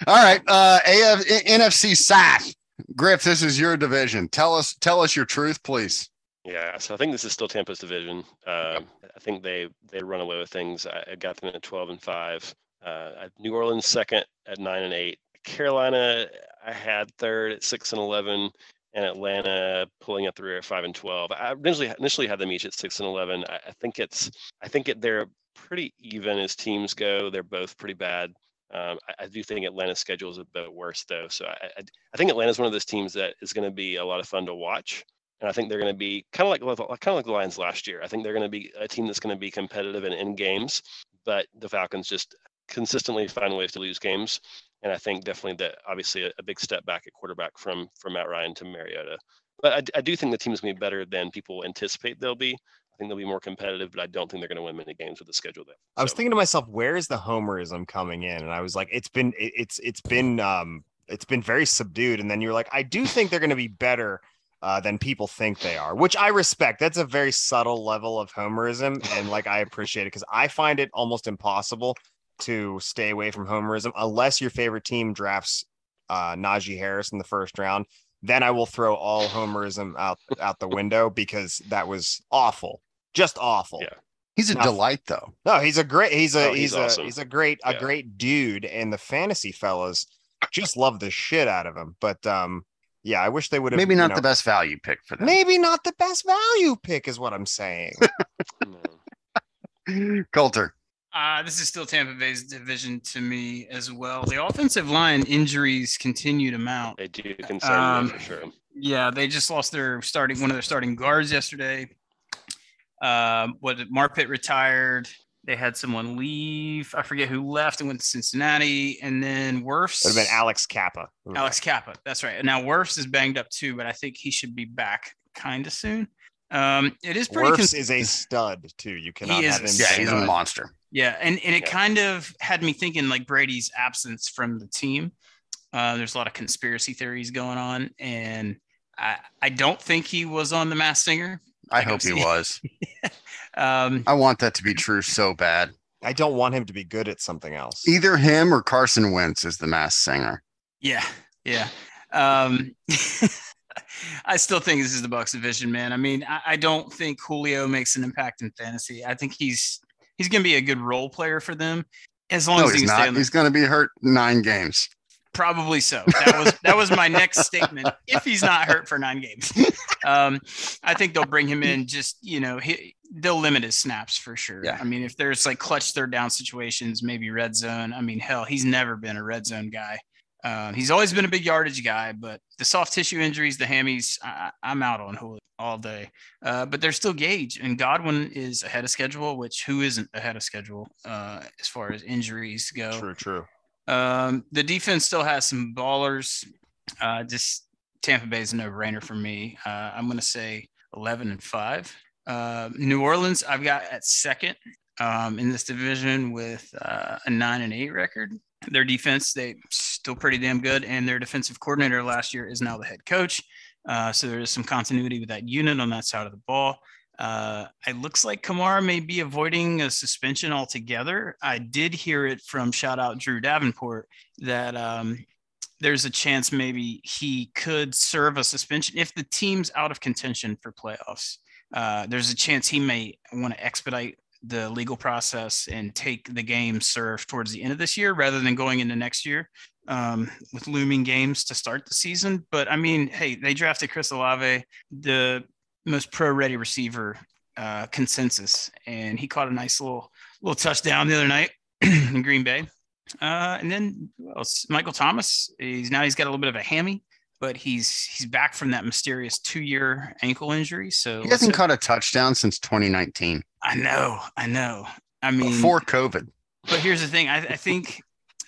All right. Uh, AF, NFC South. Griff, this is your division. Tell us, tell us your truth, please. Yeah, so I think this is still Tampa's division. Uh, I think they they run away with things. I, I got them at 12 and five. Uh, New Orleans second at nine and eight. Carolina, I had third at six and eleven, and Atlanta pulling up the rear at five and twelve. I initially initially had them each at six and eleven. I, I think it's I think it, they're pretty even as teams go. They're both pretty bad. Um, I, I, do think Atlanta's schedule is a bit worse though. So I, I, I think Atlanta's one of those teams that is going to be a lot of fun to watch. And I think they're going to be kind of like kind of like the Lions last year. I think they're going to be a team that's going to be competitive in, in games, but the Falcons just consistently find ways to lose games and I think definitely that obviously a, a, big step back at quarterback from from Matt Ryan to Mariota. But I, I do think the team is going to be better than people anticipate they'll be. I think they'll be more competitive, but I don't think they're going to win many games with the schedule there. I was thinking to myself, where is the homerism coming in? And I was like, it's been it's it's been um it's been very subdued. And then you're like, I do think they're going to be better uh, than people think they are, which I respect. That's a very subtle level of homerism, and like I appreciate it because I find it almost impossible to stay away from homerism unless your favorite team drafts uh, Najee Harris in the first round. Then I will throw all homerism out out the window because that was awful, just awful. Yeah. He's a Not, delight though. No, he's a great he's a oh, he's, he's a he's a great yeah. a great dude and the fantasy fellas just love the shit out of him. But um yeah, I wish they would have maybe not you know, the best value pick for them. Maybe not the best value pick is what I'm saying. Coulter. Uh, this is still Tampa Bay's division to me as well. The offensive line injuries continue to mount. They do concern um, me for sure. Yeah, they just lost their starting one of their starting guards yesterday. Um, what Marpet retired. They had someone leave. I forget who left and went to Cincinnati, and then Wirfs. Would have been Alex Cappa. Alex Cappa. That's right. Now Wirfs is banged up too, but I think he should be back kind of soon. Um, it is pretty. Wirfs is a stud too. You cannot is have him. a Yeah, he's a monster. Yeah, and and it Yeah. kind of had me thinking like Brady's absence from the team. Uh, there's a lot of conspiracy theories going on, and I I don't think he was on the Masked Singer. I Like, hope he was. Um, I want that to be true so bad. I don't want him to be good at something else. Either him or Carson Wentz is the masked singer. yeah, yeah. Um, I still think this is the Bucs division, man. I mean, I, I don't think Julio makes an impact in fantasy. I think he's he's going to be a good role player for them as long No, as he he's not. He's going to be hurt nine games. Probably so. That was that was my next statement. If he's not hurt for nine games, um, I think they'll bring him in. Just you know, he, they'll limit his snaps for sure. Yeah. I mean, if there's like clutch third down situations, maybe red zone. I mean, hell, he's never been a red zone guy. Um, he's always been a big yardage guy, but the soft tissue injuries, the hammies, I, I'm out on Julio all day. Uh, but there's still Gage and Godwin is ahead of schedule, which who isn't ahead of schedule uh, as far as injuries go. True, true. Um, the defense still has some ballers. Uh, just Tampa Bay is a no-brainer for me. Uh, I'm going to say 11 and five. Uh, New Orleans, I've got at second um, in this division with uh, a nine and eight record. Their defense, they still pretty damn good, and their defensive coordinator last year is now the head coach. Uh, so there is some continuity with that unit on that side of the ball. Uh, it looks like Kamara may be avoiding a suspension altogether. I did hear it from shout out Drew Davenport that um, there's a chance maybe he could serve a suspension if the team's out of contention for playoffs. Uh, there's a chance he may want to expedite the legal process and take the game served towards the end of this year rather than going into next year um, with looming games to start the season. But I mean, hey, they drafted Chris Olave, the most pro-ready receiver uh, consensus, and he caught a nice little little touchdown the other night in Green Bay. Uh, and then else? Michael Thomas. He's now he's got a little bit of a hammy, but he's he's back from that mysterious two-year ankle injury. So He hasn't caught a touchdown since 2019 I know, I know. I mean, before COVID. but here's the thing. I, I think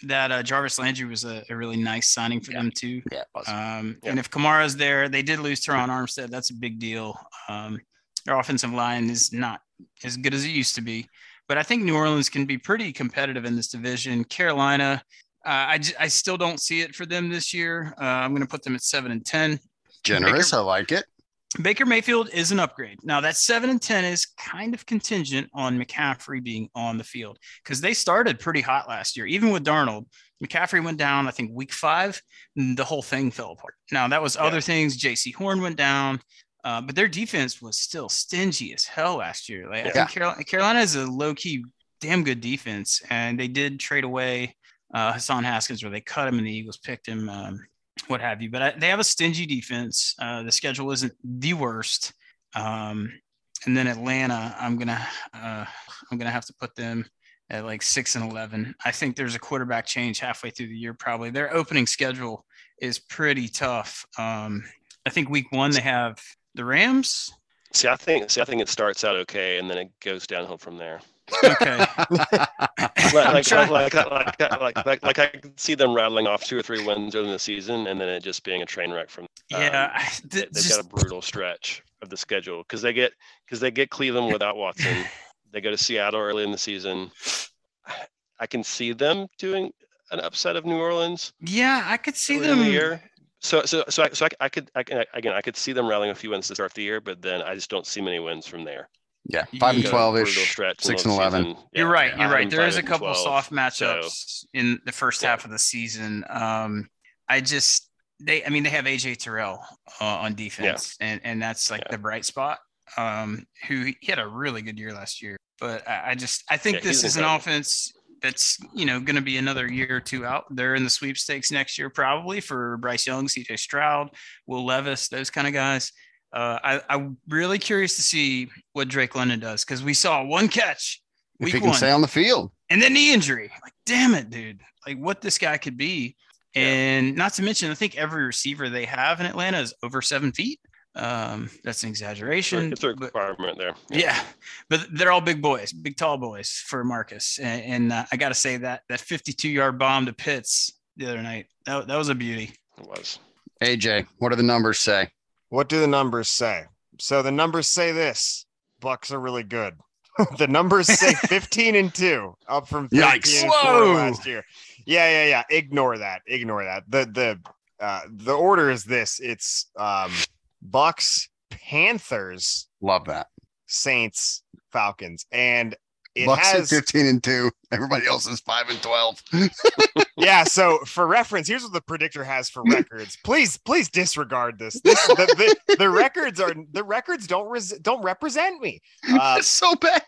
that uh, Jarvis Landry was a, a really nice signing for Yeah. them too. Yeah, Um, Yeah. And if Kamara's there, they did lose Terron Armstead. That's a big deal. Um, their offensive line is not as good as it used to be, but I think New Orleans can be pretty competitive in this division. Carolina, uh, I, j- I still don't see it for them this year. Uh, I'm going to put them at seven and ten. Generous. I like it. Baker Mayfield is an upgrade. Now that seven and ten is kind of contingent on McCaffrey being on the field because they started pretty hot last year. Even with Darnold, McCaffrey went down. I think week five, and the whole thing fell apart. Now that was other Yeah. things. Jaycee Horn went down, uh, but their defense was still stingy as hell last year. Like I think Carolina, Carolina is a low key, damn good defense, and they did trade away uh, Hassan Haskins, where they cut him and the Eagles picked him. Um, what have you. But I, they have a stingy defense. Uh, the schedule isn't the worst. Um, and then Atlanta, I'm gonna uh, I'm gonna have to put them at like six and eleven. I think there's a quarterback change halfway through the year. Probably their opening schedule is pretty tough. Um, I think week one they have the Rams. See, I think see, I think it starts out okay, and then it goes downhill from there. Okay, Like I'm like, like, like, like, like, like, like I could see them rattling off two or three wins early in the season, and then it just being a train wreck from. um, yeah, they- th- they've just- got a brutal stretch of the schedule because they get because they get Cleveland without Watson. they go to Seattle early in the season. I can see them doing an upset of New Orleans yeah, I could see them. the year. So so so I, so I, I could I can again I could see them rallying a few wins to start the year, but then I just don't see many wins from there. Yeah, five and twelve ish, six and 11. season. You're Yeah, right. You're right. There is a couple 12, soft so- matchups in the first Yeah. half of the season. Um, I just they, I mean, they have AJ Terrell uh, on defense, and and that's like Yeah. the bright spot. Um, who he had a really good year last year, but I, I just I think Yeah, this he's is an incredible. offense that's you know going to be another year or two out. They're in the sweepstakes next year probably for Bryce Young, CJ Stroud, Will Levis, those kind of guys. Uh, I, I'm really curious to see what Drake London does because we saw one catch If week he can one stay on the field. and then knee injury. Like, damn it, dude. Like, what this guy could be. And not to mention, I think every receiver they have in Atlanta is over seven feet. Um, that's an exaggeration. It's a but- requirement there. yeah, but they're all big boys, big tall boys for Marcus. And, and uh, I got to say that that 52 yard bomb to Pitts the other night, that, that was a beauty. It was. AJ, what do the numbers say? What do the numbers say? So the numbers say this: Bucs are really good. the numbers say 15 and 2, up from 13 Yikes. and 4 Whoa. last year. Yeah, yeah, yeah. Ignore that. Ignore that. The the uh the order is this: it's um Bucs, Panthers, Love that. Saints, Falcons, and it Bucs has 15 and 2. Everybody else is 5 and 12. yeah so for reference here's what the predictor has for records please please disregard this, this the, the, the records are the records don't res, don't represent me uh, it's so bad.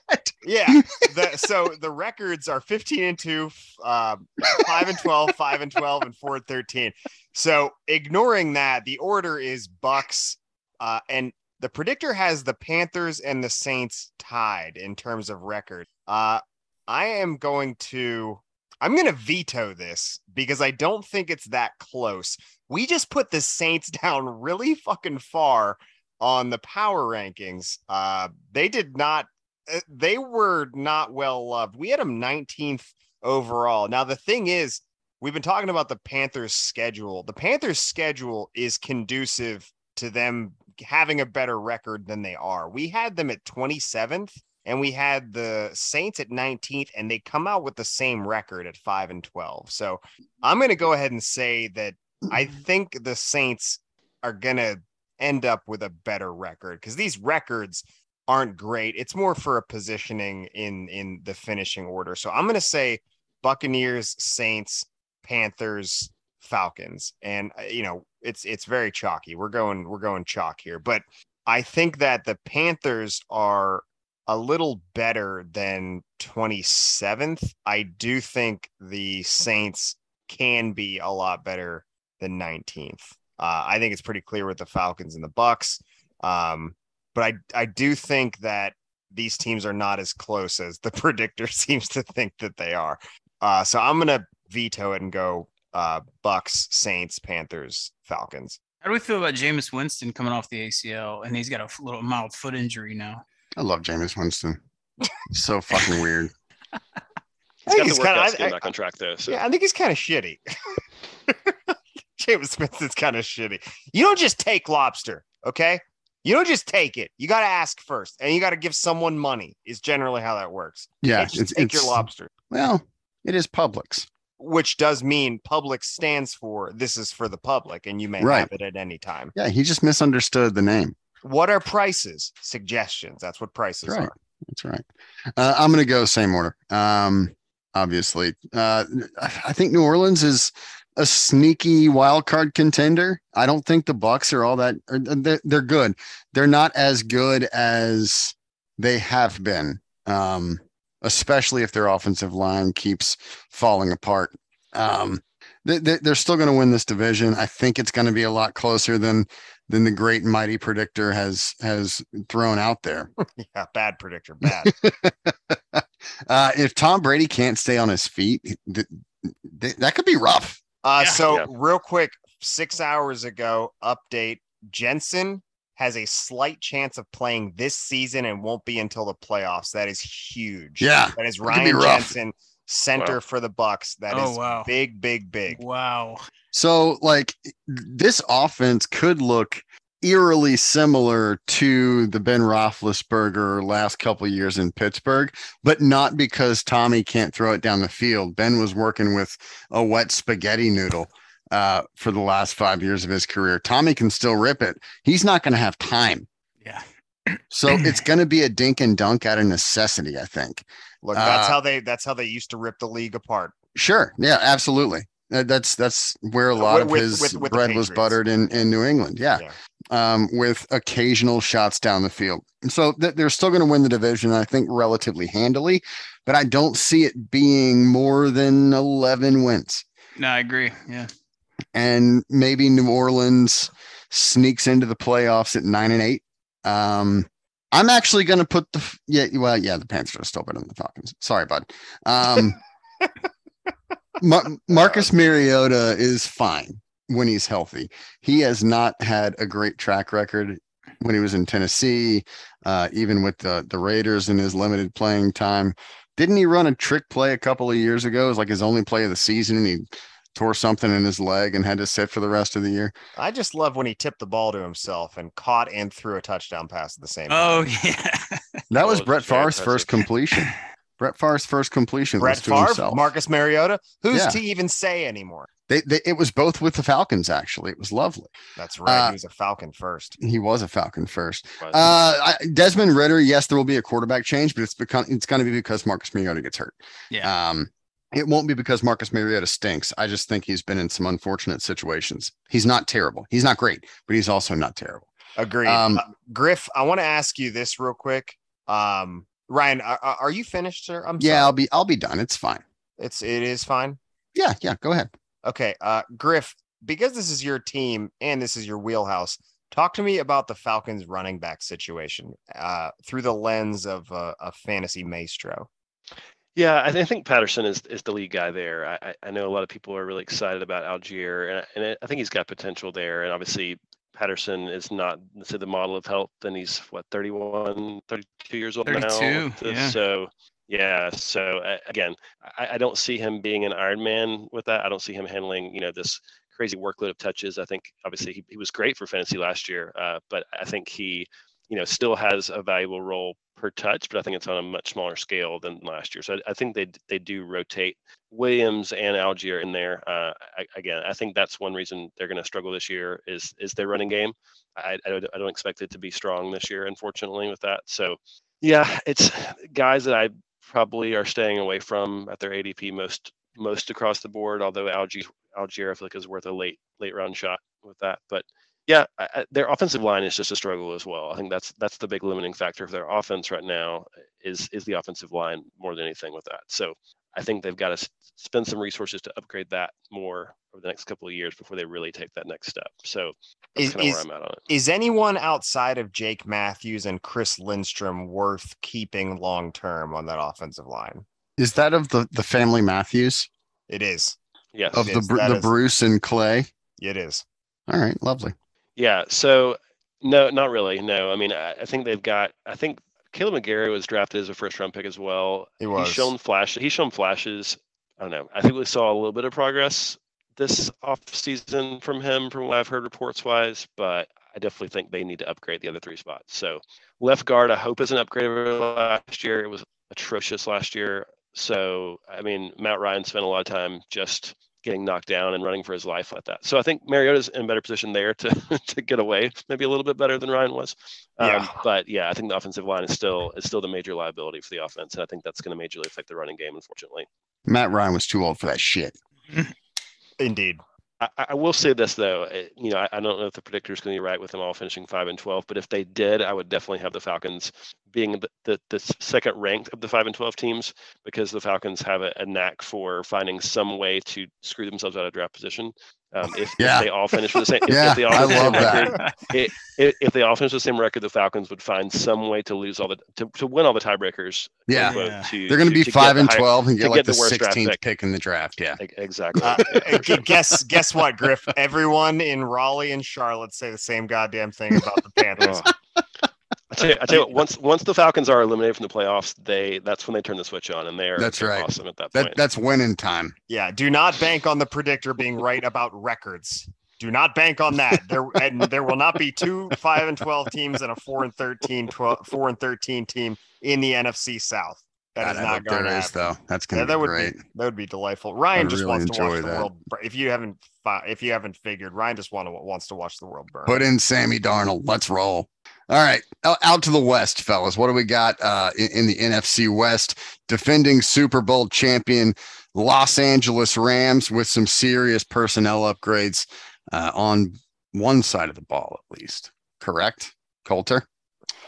yeah the, so the records are 15 and 2 um, 5 and 12 5 and 12 and 4 and 13 so ignoring that the order is bucs uh, and the predictor has the panthers and the saints tied in terms of record uh, i am going to i'm going to veto this because i don't think it's that close we just put the saints down really fucking far on the power rankings uh, they did not uh, they were not well loved. We had them 19th overall. Now the thing is, we've been talking about the Panthers schedule. The Panthers schedule is conducive to them having a better record than they are. We had them at 27th and we had the Saints at 19th and they come out with the same record at 5 and 12. So, I'm going to go ahead and say that I think the Saints are going to end up with a better record cuz these records aren't great. It's more for a positioning in in the finishing order. So I'm going to say Buccaneers, Saints, Panthers, Falcons, and uh, you know it's it's very chalky. We're going we're going chalk here, but I think that the Panthers are a little better than 27th. I do think the Saints can be a lot better than 19th. Uh, I think it's pretty clear with the Falcons and the Bucs. Um, but I I do think that these teams are not as close as the predictor seems to think that they are. Uh, so I'm gonna veto it and go uh, Bucs, Saints, Panthers, Falcons. How do we feel about Jameis Winston coming off the ACL and he's got a little mild foot injury now? I love Jameis Winston. so fucking weird. I He's think got he's the kind workout of scheme back on track though. So yeah, I think he's kind of shitty. James Smith is kind of shitty. You don't just take lobster, okay? You don't just take it. You got to ask first, and you got to give someone money. Is generally how that works. Yeah, can't it's, take it's your lobster. well, it is Publix. which does mean public stands for this is for the public and you may Right. have it at any time. Yeah, he just misunderstood the name. What are prices? Suggestions. That's what prices That's right. are. That's right. Uh, I'm going to go same order. Um, obviously, uh, I think New Orleans is a sneaky wild card contender. I don't think the Bucs are all that. or They're, they're good. They're not as good as they have been, um, especially if their offensive line keeps falling apart. Um, they, they- they're still going to win this division. I think it's going to be a lot closer than than the great and mighty predictor has has thrown out there. Yeah, bad predictor. Bad. uh, if Tom Brady can't stay on his feet, th- th- that could be rough. Uh, Yeah. so Yeah. real quick, six hours ago, update: Jensen has a slight chance of playing this season and won't be until the playoffs. That is huge. Yeah, that is Ryan. Jensen, center Wow. for the Bucs. That is Oh, wow. big, big, big. Wow. So, like, this offense could look eerily similar to the Ben Roethlisberger last couple of years in Pittsburgh, but not because Tommy can't throw it down the field. Ben was working with a wet spaghetti noodle uh, for the last five years of his career. Tommy can still rip it. He's not going to have time. Yeah. So it's going to be a dink and dunk out of necessity, I think. Look, that's Uh, how they that's how they used to rip the league apart. Sure. Yeah, absolutely. That's that's where a lot With- of his with- with bread was buttered in in New England. Yeah, Yeah. Um, with occasional shots down the field. So th- they're still going to win the division, I think, relatively handily, but I don't see it being more than eleven wins. No, I agree. Yeah. And maybe New Orleans sneaks into the playoffs at nine and eight. Um, I'm actually going to put the yeah, well, yeah, the Panthers are still better than the Falcons. Sorry, bud. Um, Mar- Marcus Mariota is fine when he's healthy. He has not had a great track record when he was in Tennessee, uh, even with the the Raiders in his limited playing time. Didn't he run a trick play a couple of years ago? It was like his only play of the season, and he tore something in his leg and had to sit for the rest of the year. I just love when he tipped the ball to himself and caught and threw a touchdown pass at the same Oh time. yeah. That was Oh, Brett it's Favre's first completion. Brett Favre's first completion Brett was to Favre, himself. Marcus Mariota. Who's Yeah. to even say anymore? They, they, it was both with the Falcons. Actually, it was lovely. That's right. Uh, he was a Falcon first. He was a Falcon first. Uh, I, Desmond Ridder. Yes, there will be a quarterback change, but it's become it's going to be because Marcus Mariota gets hurt. Yeah. Um, it won't be because Marcus Mariota stinks. I just think he's been in some unfortunate situations. He's not terrible. He's not great, but he's also not terrible. Agreed. Um, Uh, Griff, I want to ask you this real quick. Um, Ryan, are, are you finished, sir? I'm yeah, sorry. I'll be I'll be done. It's fine. It's it is fine. Yeah, yeah. Go ahead. Okay, uh, Griff, because this is your team and this is your wheelhouse, talk to me about the Falcons running back situation uh, through the lens of a fantasy maestro. Yeah, I, th- I think Patterson is, is the lead guy there. I, I- know a lot of people are really excited about Allgeier, and, I- and I- think he's got potential there. And obviously, Patterson is not say the model of health, and he's what 31, 32 years old 32, now. yeah. So yeah, so uh, again, I, I don't see him being an Iron Man with that. I don't see him handling you know this crazy workload of touches. I think obviously he, he was great for fantasy last year, uh, but I think he you know still has a valuable role per touch, but I think it's on a much smaller scale than last year. So I, I think they they do rotate Williams and Allgeier in there. Uh, I, again, I think that's one reason they're going to struggle this year is is their running game. I, I don't expect it to be strong this year, unfortunately, with that. So yeah, it's guys that I probably are staying away from at their ADP most most across the board. Although Allgeier Allgeier I feel like is worth a late late round shot with that, but yeah, I, I- their offensive line is just a struggle as well. I think that's that's the big limiting factor for their offense right now is is the offensive line more than anything with that. So I think they've got to spend some resources to upgrade that more over the next couple of years before they really take that next step. So that's Is- kind of is- I'm at on it. Is anyone outside of Jake Matthews and Chris Lindstrom worth keeping long term on that offensive line? Is that of the the family Matthews It is. Yes. of It the is. The is- Bruce and Clay? It is. All right, lovely. Yeah. So no, not really. No. I mean, I, I think they've got. I think Kaleb McGary was drafted as a first round pick as well. He was. He's shown flash. He's shown flashes. I don't know. I think we saw a little bit of progress this off season from him, from what I've heard reports wise. But I definitely think they need to upgrade the other three spots. So left guard, I hope is an upgrade over last year. It was atrocious last year. So I mean, Matt Ryan spent a lot of time just getting knocked down and running for his life like that. So I think Mariota's in a better position there to to get away, maybe a little bit better than Ryan was. Um, Yeah. But yeah, I think the offensive line is still is still the major liability for the offense, and I think that's going to majorly affect the running game, unfortunately. Matt Ryan was too old for that shit. Indeed. I, I will say this though, eh, you know, I, I don't know if the predictor is going to be right with them all finishing five and twelve, but if they did, I would definitely have the Falcons being the, the, the second ranked of the five and twelve teams because the Falcons have a, a knack for finding some way to screw themselves out of draft position. Um, if, Yeah. if they all finish with the same, if, Yeah, if they all I finish with the love that. record, i- i- if they all finish with the same record, the Falcons would find some way to lose all the to, to win all the tiebreakers. Yeah. Yeah. to- They're going to be get five and high, twelve and to get like get the the 16th pick. pick in the draft. Yeah. Exactly. Uh, gu- guess guess what, Griff? Everyone in Raleigh and Charlotte say the same goddamn thing about the Panthers. I tell you, I tell you what, once once the Falcons are eliminated from the playoffs, they that's when they turn the switch on, and they are That's right. awesome at that, That point. that's winning time. Yeah, do not bank on the predictor being right about records. Do not bank on that. There and there will not be two five and twelve teams and a four and 13, 12, four and thirteen team in the NFC South. That God, is not going to happen. though. That's Yeah, going to that be would great. be that would be delightful. Ryan I just really wants to watch enjoy the world. bur- If you haven't, if you haven't figured, Ryan just want to wants to watch the world burn. Put in Sammy Darnold. Let's roll. All right, out, to the West, fellas. What do we got uh, in, in the NFC West? Defending Super Bowl champion Los Angeles Rams with some serious personnel upgrades uh, on one side of the ball, at least. Correct, Coulter?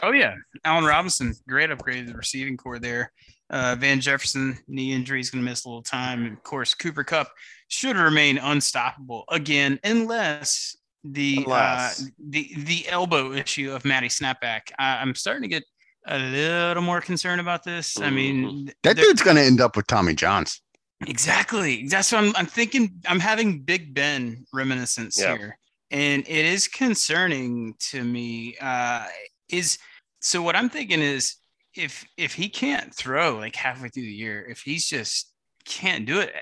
Oh yeah, Allen Robinson, great upgrade to the receiving corps there. Uh, Van Jefferson knee injury is going to miss a little time. And of course, Cooper Kupp should remain unstoppable again, unless the uh, the the elbow issue of Matty Snapback. I, I'm starting to get a little more concerned about this. I mean, That dude's going to end up with Tommy Johns. Exactly. That's what I'm, I'm thinking. I'm having Big Ben reminiscence Yeah. here, and it is concerning to me. Uh, is so what I'm thinking is if if he can't throw like halfway through the year, if he's just can't do it,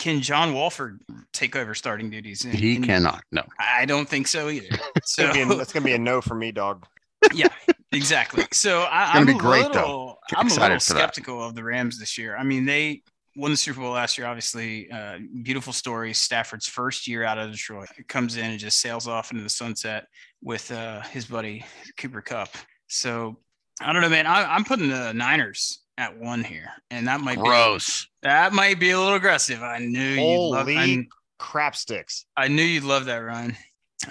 can John Wolford take over starting duties? And- He cannot. No. I don't think so either. It's So gonna, be a, that's gonna be a no for me, dog. Yeah, exactly. So I, I'm be a great, little, Get I'm a little skeptical of the Rams this year. I mean, they won the Super Bowl last year. Obviously, uh, beautiful story. Stafford's first year out of Detroit comes in and just sails off into the sunset with uh, his buddy Cooper Kupp. So I don't know, man. I, I'm putting the Niners at one here, and that might be Gross. That might be a little aggressive. I knew you love. Crap sticks. I knew you'd love that, Ryan.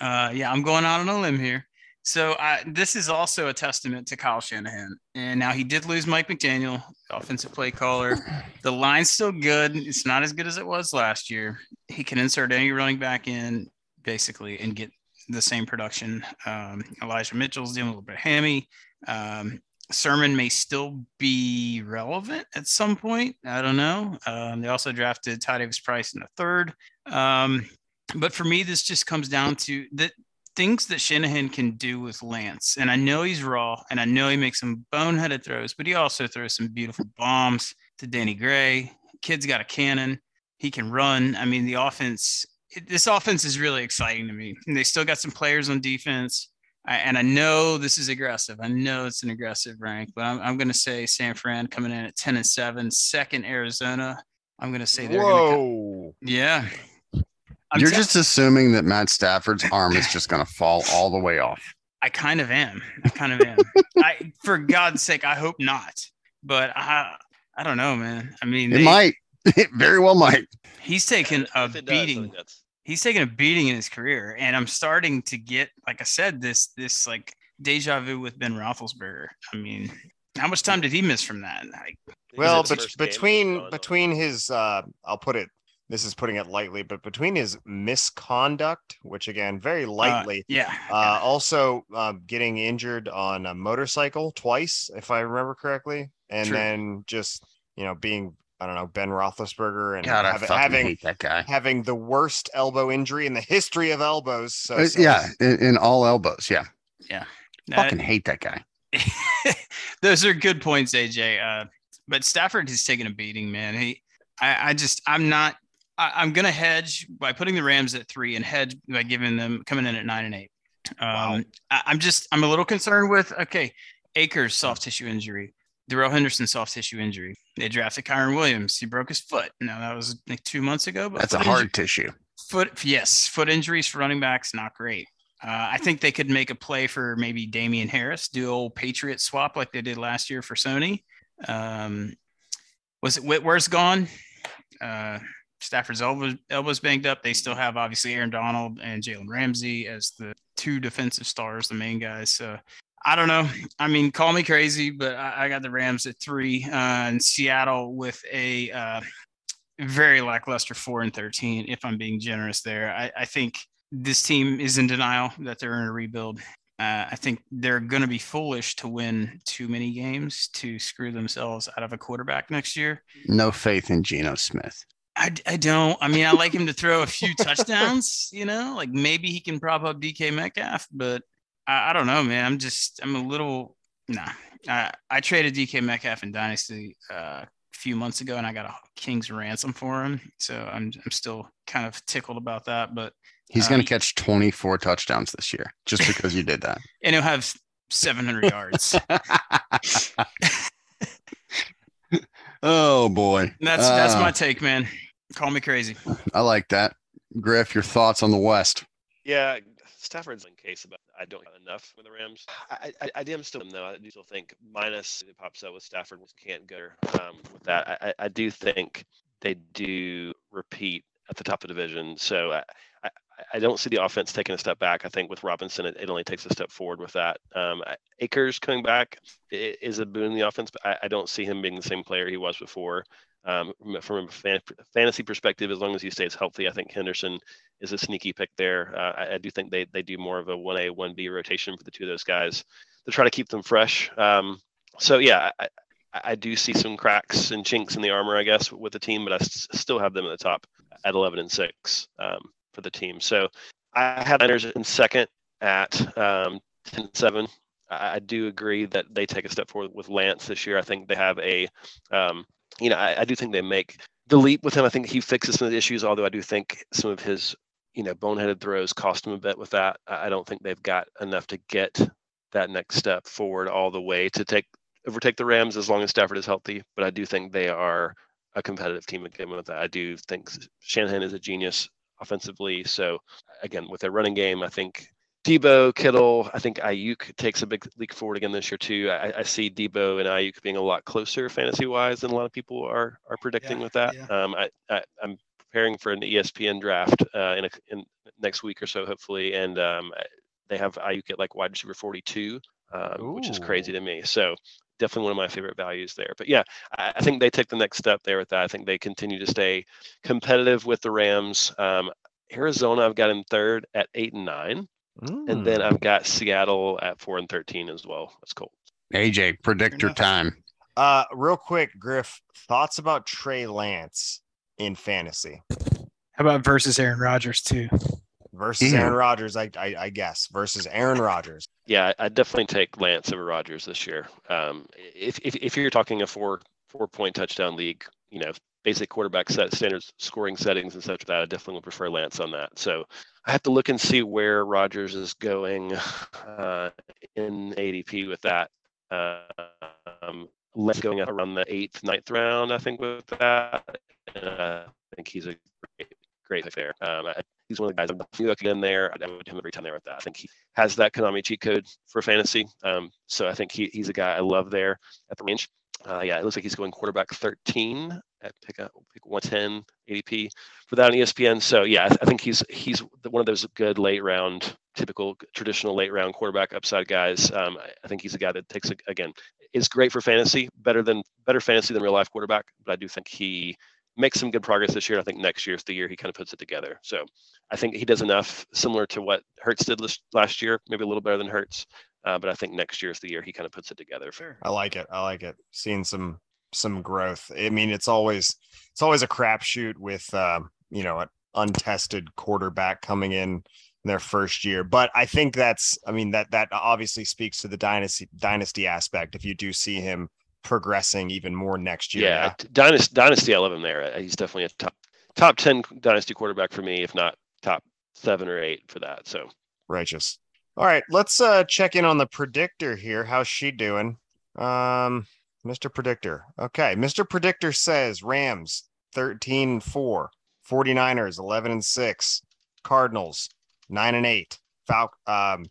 Uh, yeah, I'm going out on a limb here. So I, this is also a testament to Kyle Shanahan. And now he did lose Mike McDaniel, offensive play caller. The line's still good. It's not as good as it was last year. He can insert any running back in basically and get the same production. Um, Elijah Mitchell's with a little bit of hammy. Um, Sermon may still be relevant at some point. I don't know. Um, they also drafted Ty Davis Price in the third. Um, but for me, this just comes down to the things that Shanahan can do with Lance. And I know he's raw and I know he makes some boneheaded throws, but he also throws some beautiful bombs to Danny Gray. Kid's got a cannon. He can run. I mean, the offense, it- this offense is really exciting to me. And they still got some players on defense. I, and I know this is aggressive. I know it's an aggressive rank, but I'm, I'm going to say San Fran coming in at 10 and 7, second Arizona. I'm going to say they're going to. Whoa. Yeah. I'm You're tell- just assuming that Matt Stafford's arm is just going to fall all the way off. I kind of am. I kind of am. I, for God's sake, I hope not. But I, I don't know, man. I mean, It they- might. It very well might. he's taken a beating. does, I beating. think that's he's taken a beating in his career, and I'm starting to get, like I said, this this like deja vu with Ben Roethlisberger. I mean, how much time did he miss from that? Like, Well, Is it bet- first game he's between between his, uh, I'll put it. This is putting it lightly, but between his misconduct, which again very uh, lightly, yeah. uh, also um, getting injured on a motorcycle twice, if I remember correctly, and True. then just you know being I don't know Ben Roethlisberger and God, I hav- fucking having that guy. having the worst elbow injury in the history of elbows. So, Uh, so yeah, in, in all elbows. Yeah, That- fucking hate that guy. those are good points, AJ. Uh, but Stafford has taken a beating, man. He, I, I just, I'm not. I, I'm gonna hedge by putting the Rams at three and hedge by giving them coming in at nine and eight. Um, Wow. I, I'm just, I'm a little concerned with okay, Akers soft tissue injury, Darrell Henderson soft tissue injury. They drafted Kyren Williams. He broke his foot. Now that was like two months ago. But That's a hard injury- tissue. foot yes foot injuries for running backs not great uh, i think they could make a play for maybe Damien harris do old patriot swap like they did last year for sony um, was it whitworth's gone uh, stafford's elbow, elbows banged up they still have obviously aaron donald and jalen ramsey as the two defensive stars the main guys so I don't know. I mean, call me crazy, but I, I got the Rams at three, uh, and Seattle with a uh, very lackluster four and 13, if I'm being generous there. I, I think this team is in denial that they're in a rebuild. Uh, I think they're going to be foolish to win too many games to screw themselves out of a quarterback next year. No faith in Geno Smith. I, I don't. I mean, I like him to throw a few touchdowns, you know, like maybe he can prop up DK Metcalf, but I, I don't know, man. I'm just, I'm a little, nah. I, I traded DK Metcalf in Dynasty uh, a few months ago and I got a King's ransom for him. So I'm, I'm still kind of tickled about that, but, He's Uh, going to catch 24 touchdowns this year just because you did that. and he'll have 700 yards. oh boy, That's, that's Uh, my take, man. Call me crazy. I like that. Griff, your thoughts on the West? Yeah, Stafford's in case about I don't have enough with the Rams. I I, I am still though. I do still think minus it pops up with Stafford can't go um, with that. I, I- do think they do repeat at the top of the division. So I, I, I don't see the offense taking a step back. I think with Robinson, it, it only takes a step forward with that. Um, coming back is a boon in the offense, but I, I don't see him being the same player he was before. Um, from- a fan, fantasy perspective, as long as he stays healthy, I think Henderson is a sneaky pick there. Uh, I, I do think they they do more of a one A one B rotation for the two of those guys to try to keep them fresh. Um, so yeah, I, I do see some cracks and chinks in the armor, I guess, with the team, but I s- still have them at the top at 11 and six um, for the team. So I had Niners in second at um, 10 and seven. I, I do agree that they take a step forward with Lance this year. I think they have a, um, you know, I, I do think they make the leap with him. I think he fixes some of the issues, although I do think some of his, you know, boneheaded throws cost him a bit with that. I don't think they've got enough to get that next step forward all the way to take overtake the Rams as long as Stafford is healthy. But I do think they are a competitive team again with that. I do think Shanahan is a genius offensively. So again, with their running game, I think Debo, Kittle, I think Aiyuk takes a big leap forward again this year too. I, I see Debo and Aiyuk being a lot closer fantasy wise than a lot of people are are predicting Yeah, with that. yeah. Um, I, I I'm preparing for an ESPN draft uh, in a, in next week or so hopefully, and um, they have Aiyuk at like wide receiver 42, um, which is crazy to me. So definitely one of my favorite values there. But yeah, I, I think they take the next step there with that. I think they continue to stay competitive with the Rams. Um, Arizona, I've got in third at eight and nine, and then Mm. I've got Seattle at four and thirteen as well. That's cool. AJ, predictor enough. time. Uh, real quick, Griff, thoughts about Trey Lance in fantasy How about versus Aaron Rodgers too? versus Ew. Aaron Rodgers? I, I, I guess versus Aaron Rodgers. Yeah, I- definitely take Lance over Rodgers this year. Um, if, if if you're talking a four four point touchdown league, you know, basic quarterback set standards scoring settings and such that, I definitely would prefer Lance on that. So I have to look and see where Rodgers is going uh, in ADP with that. Um, Lance going up around the eighth, ninth round, I think, with that. Uh, I think he's a great, great pick there. Um, I, he's one of the guys I'm looking in there. I would him every time there with that. I think he has that Konami cheat code for fantasy. Um, so I think he, he's a guy I love there at the range. Uh, yeah, it looks like he's going quarterback 13 at pick up pick 110 ADP for that on ESPN. So yeah, I, I think he's he's one of those good late round, typical traditional late round quarterback upside guys. Um, I, I think he's a guy that takes a, again is great for fantasy, better than better fantasy than real life quarterback. But I do think he makes some good progress this year. I think next year's the year he kind of puts it together. So I think he does enough similar to what Hurts did lis- last year, maybe a little better than Hurts. Uh, but I think next year's the year he kind of puts it together. Sure. I like it. I like it. Seeing some some growth. I mean, it's always it's always a crapshoot with um, you know an untested quarterback coming in in their first year. But I think that's I mean that that obviously speaks to the dynasty dynasty aspect. If you do see him progressing even more next year, Yeah, d- dynasty, dynasty, I love him there. Uh, He's definitely a top top ten dynasty quarterback for me, if not top seven or eight for that. So righteous. All right, let's uh check in on the predictor here. How's she doing? Um, Mr. Predictor. Okay, Mr. Predictor says Rams 13 and 4, 49ers 11 and 6, Cardinals 9 and 8, Fal- um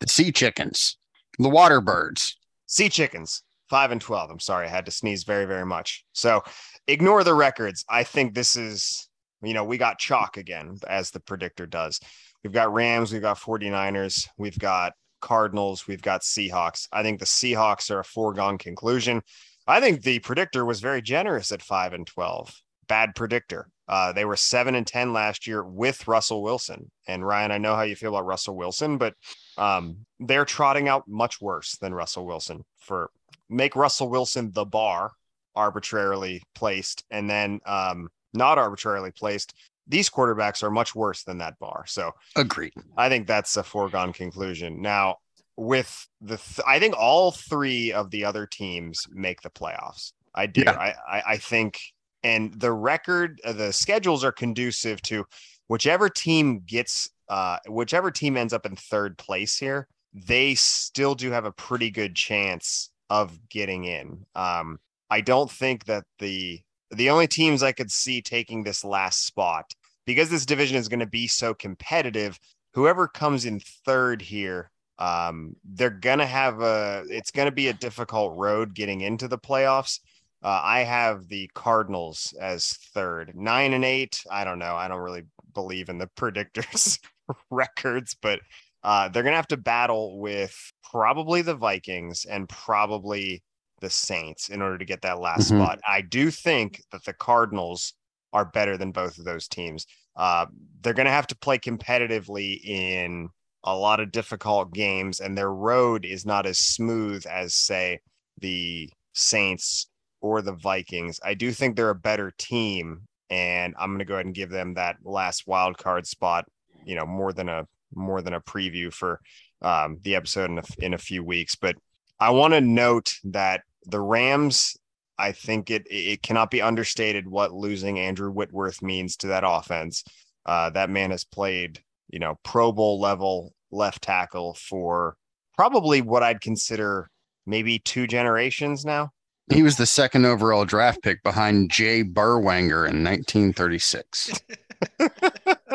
The sea chickens, the water birds. Sea Chickens 5 and 12. I'm sorry, I had to sneeze very very much. So, ignore the records. I think this is you know, we got chalk again as the predictor does. We've got Rams, we've got 49ers, we've got Cardinals, we've got Seahawks. I think the Seahawks are a foregone conclusion. I think the predictor was very generous at 5 and 12. Bad predictor. Uh, they were 7 and 10 last year with Russell Wilson. And Ryan, I know how you feel about Russell Wilson, but um, they're trotting out much worse than Russell Wilson for make Russell Wilson the bar arbitrarily placed and then um, not arbitrarily placed. These quarterbacks are much worse than that bar. So Agreed. I think that's a foregone conclusion. Now, with the, th- I think all three of the other teams make the playoffs. I do. Yeah. I, I, I think, and the record, uh, the schedules are conducive to whichever team gets, uh, whichever team ends up in third place here, they still do have a pretty good chance of getting in. Um, I don't think that the the only teams I could see taking this last spot because this division is going to be so competitive. Whoever comes in third here, um, they're gonna have a. It's gonna be a difficult road getting into the playoffs. Uh, I have the Cardinals as third, nine and eight. I don't know. I don't really believe in the predictors records, but uh, they're gonna have to battle with probably the Vikings and probably the Saints in order to get that last Mhm. spot. I do think that the Cardinals are better than both of those teams. Uh, they're going to have to play competitively in a lot of difficult games, and their road is not as smooth as, say, the Saints or the Vikings. I do think they're a better team, and I'm going to go ahead and give them that last wild card spot. You know, more than a more than a preview for um, the episode in a, in a few weeks. But I want to note that the Rams. I think it it cannot be understated what losing Andrew Whitworth means to that offense. Uh, that man has played, you know, Pro Bowl level left tackle for probably what I'd consider maybe two generations now. He was the second overall draft pick behind Jay Berwanger in 1936.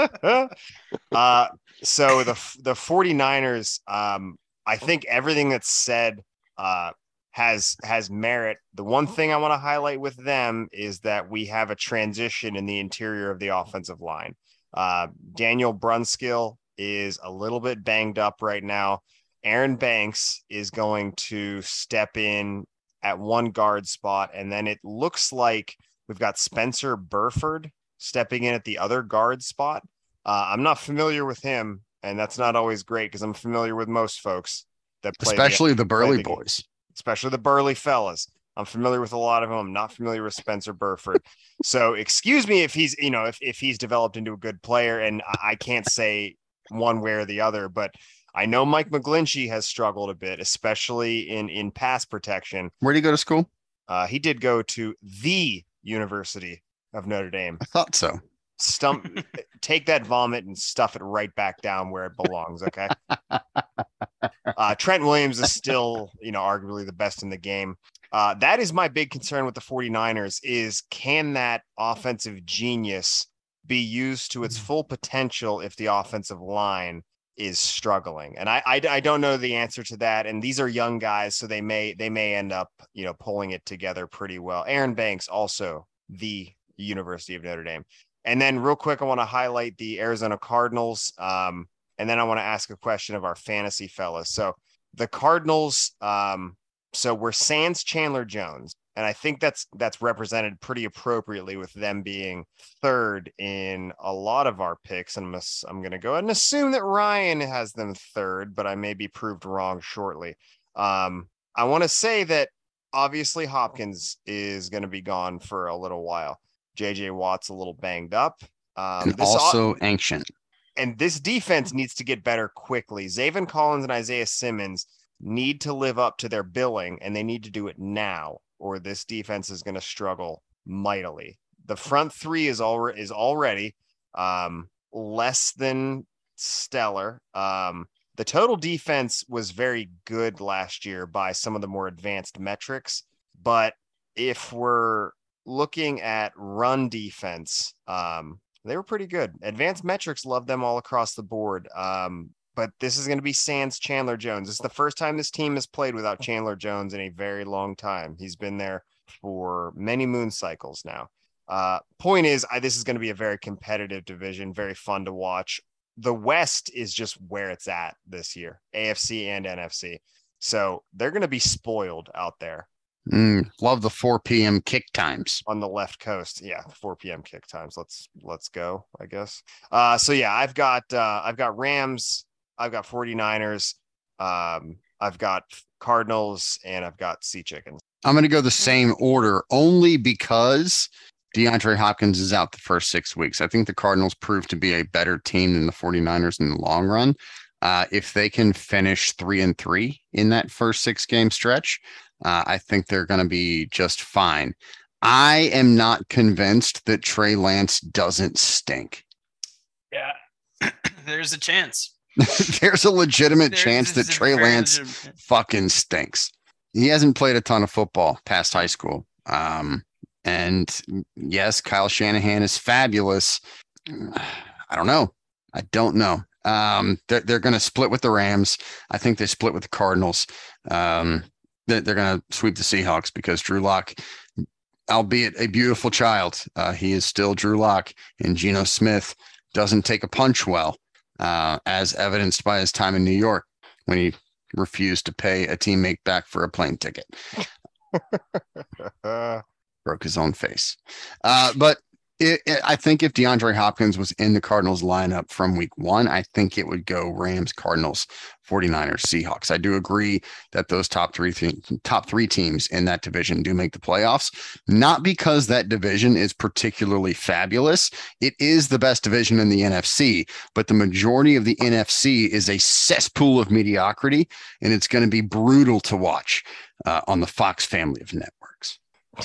uh, so the the 49ers, um, I think everything that's said uh, has has merit. The one thing I want to highlight with them is that we have a transition in the interior of the offensive line. Uh, Daniel Brunskill is a little bit banged up right now. Aaron Banks is going to step in at one guard spot, and then it looks like we've got Spencer Burford stepping in at the other guard spot. Uh, I'm not familiar with him, and that's not always great because I'm familiar with most folks that play, especially the, the Burley the boys, especially the Burley fellas. I'm familiar with a lot of them. I'm not familiar with Spencer Burford. so excuse me if he's, you know, if, if he's developed into a good player and I can't say one way or the other, but I know Mike McGlinchey has struggled a bit, especially in in pass protection. Where did he go to school? Uh, he did go to the University of Notre Dame. I thought so. Stump, take that vomit and stuff it right back down where it belongs. Okay. uh, Trent Williams is still, you know, arguably the best in the game. Uh, that is my big concern with the 49ers is can that offensive genius be used to its full potential if the offensive line is struggling and I, I, I don't know the answer to that and these are young guys so they may they may end up you know pulling it together pretty well aaron banks also the university of notre dame and then real quick i want to highlight the arizona cardinals um, and then i want to ask a question of our fantasy fellas so the cardinals um, so we're sans chandler jones and I think that's that's represented pretty appropriately with them being third in a lot of our picks. And I'm, I'm going to go ahead and assume that Ryan has them third, but I may be proved wrong shortly. Um, I want to say that obviously Hopkins is going to be gone for a little while. JJ Watt's a little banged up. Um, and also ancient. And this defense needs to get better quickly. Zaven Collins and Isaiah Simmons need to live up to their billing, and they need to do it now or this defense is going to struggle mightily. The front three is all is already um, less than stellar. Um, the total defense was very good last year by some of the more advanced metrics, but if we're looking at run defense, um, they were pretty good. Advanced metrics love them all across the board. Um, but this is going to be Sans Chandler Jones. Is the first time this team has played without Chandler Jones in a very long time. He's been there for many moon cycles now. Uh, point is, I, this is going to be a very competitive division, very fun to watch. The West is just where it's at this year, AFC and NFC. So they're going to be spoiled out there. Mm, love the 4 p.m. kick times on the left coast. Yeah, 4 p.m. kick times. Let's let's go. I guess. Uh, so yeah, I've got uh, I've got Rams, I've got 49ers, um, I've got Cardinals, and I've got Sea Chickens. I'm going to go the same order only because DeAndre Hopkins is out the first six weeks. I think the Cardinals proved to be a better team than the 49ers in the long run. Uh, if they can finish three and three in that first six game stretch, uh, I think they're going to be just fine. I am not convinced that Trey Lance doesn't stink. Yeah, there's a chance. There's a legitimate There's, chance that Trey Lance legitimate. fucking stinks. He hasn't played a ton of football past high school. Um, and yes, Kyle Shanahan is fabulous. I don't know. I don't know. Um, they're, they're going to split with the Rams. I think they split with the Cardinals. Um, they're, they're going to sweep the Seahawks because Drew Lock, albeit a beautiful child, uh, he is still Drew Lock, and Geno Smith doesn't take a punch well uh, as evidenced by his time in New York when he refused to pay a teammate back for a plane ticket. Broke his own face. Uh, but It, it, I think if DeAndre Hopkins was in the Cardinals lineup from week one, I think it would go Rams, Cardinals, 49ers, Seahawks. I do agree that those top three th- top three teams in that division do make the playoffs, not because that division is particularly fabulous. It is the best division in the NFC, but the majority of the NFC is a cesspool of mediocrity, and it's going to be brutal to watch uh, on the Fox family of networks.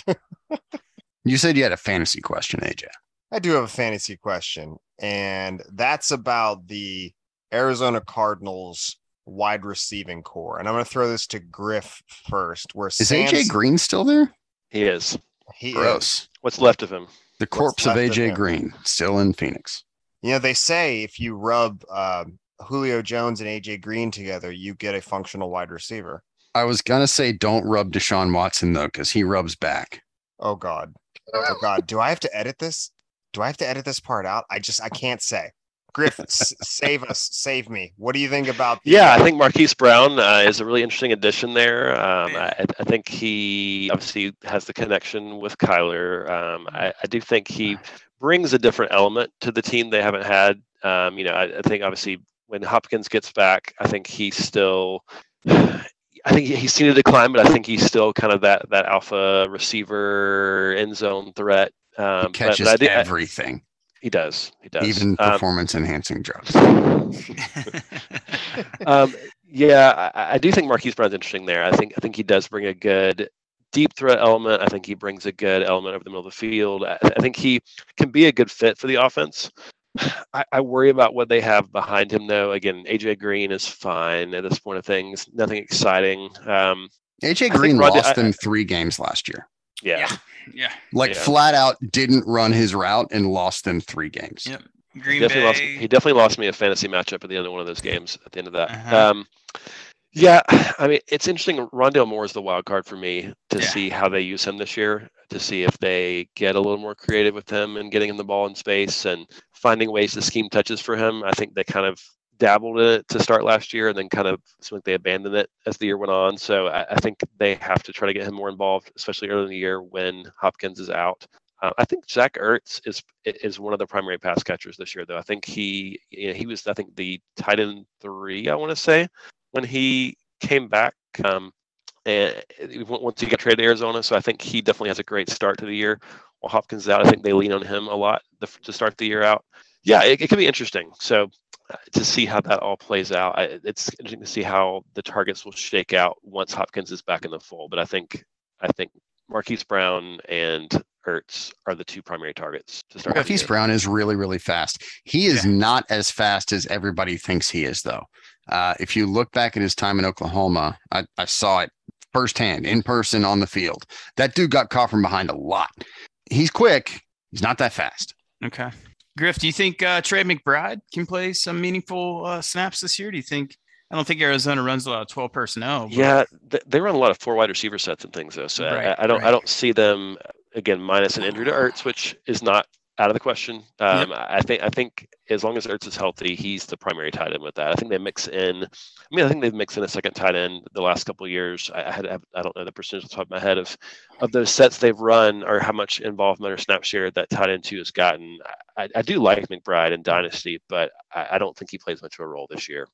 You said you had a fantasy question, AJ. I do have a fantasy question, and that's about the Arizona Cardinals wide receiving corps. And I'm going to throw this to Griff first. Where is AJ Green still there? He is. He Gross. Is. What's left of him? The corpse of AJ of Green still in Phoenix. You know, they say if you rub uh, Julio Jones and AJ Green together, you get a functional wide receiver. I was gonna say don't rub Deshaun Watson though, because he rubs back. Oh God. Oh God, do I have to edit this? Do I have to edit this part out? I just I can't say. Griff, save us, save me. What do you think about? The, yeah, I think Marquise Brown uh, is a really interesting addition there. Um, I, I, think he obviously has the connection with Kyler. Um, I, I, do think he brings a different element to the team they haven't had. Um, you know, I, I, think obviously when Hopkins gets back, I think he's still. I think he's seen a decline, but I think he's still kind of that that alpha receiver, end zone threat. Um, he catches but, but I, everything. I, he does. He does. Even um, performance um, enhancing drugs. um, yeah, I, I, do think Marquise Brown's interesting there. I think I think he does bring a good deep threat element. I think he brings a good element over the middle of the field. I, I think he can be a good fit for the offense. I, I, worry about what they have behind him, though. Again, AJ Green is fine at this point of things. Nothing exciting. Um, AJ Green lost them three games last year. Yeah. yeah. Yeah. Like yeah. flat out didn't run his route and lost them three games. Yep. Green he definitely, Bay. lost, he definitely lost me a fantasy matchup at the end of one of those games at the end of that. Uh-huh. Um, yeah, I mean, it's interesting. Rondale Moore is the wild card for me to Yeah. see how they use him this year, to see if they get a little more creative with him and getting him the ball in space and finding ways to scheme touches for him. I think they kind of dabbled in it to start last year and then kind of seemed like they abandoned it as the year went on. So I, I think they have to try to get him more involved, especially early in the year when Hopkins is out. Uh, I think Zach Ertz is is one of the primary pass catchers this year, though. I think he you know, he was I think the tight end three, I want to say, when he came back. Um, and once he got traded to Arizona, so I think he definitely has a great start to the year. While Hopkins is out, I think they lean on him a lot to start the year out. Yeah, it, it could be interesting. So uh, to see how that all plays out, I, it's interesting to see how the targets will shake out once Hopkins is back in the fold. But I think I think Marquise Brown and Ertz are the two primary targets to start. Marquise Brown is really really fast. He is yeah. not as fast as everybody thinks he is, though. Uh, if you look back at his time in Oklahoma, I, I saw it firsthand in person on the field. That dude got caught from behind a lot. He's quick. He's not that fast. Okay. Griff, do you think uh, Trey McBride can play some meaningful uh, snaps this year? Do you think? I don't think Arizona runs a lot of twelve personnel. But... Yeah, they run a lot of four wide receiver sets and things though. So right, I, I, don't, right. I don't see them again minus an injury to Ertz, which is not out of the question. Um, yep. I think I think as long as Ertz is healthy, he's the primary tight end with that. I think they mix in. I mean, I think they've mixed in a second tight end the last couple of years. I, I had I don't know the percentage off the top of my head of of those sets they've run or how much involvement or snap share that tight end two has gotten. I, I do like McBride and Dynasty, but I, I, don't think he plays much of a role this year.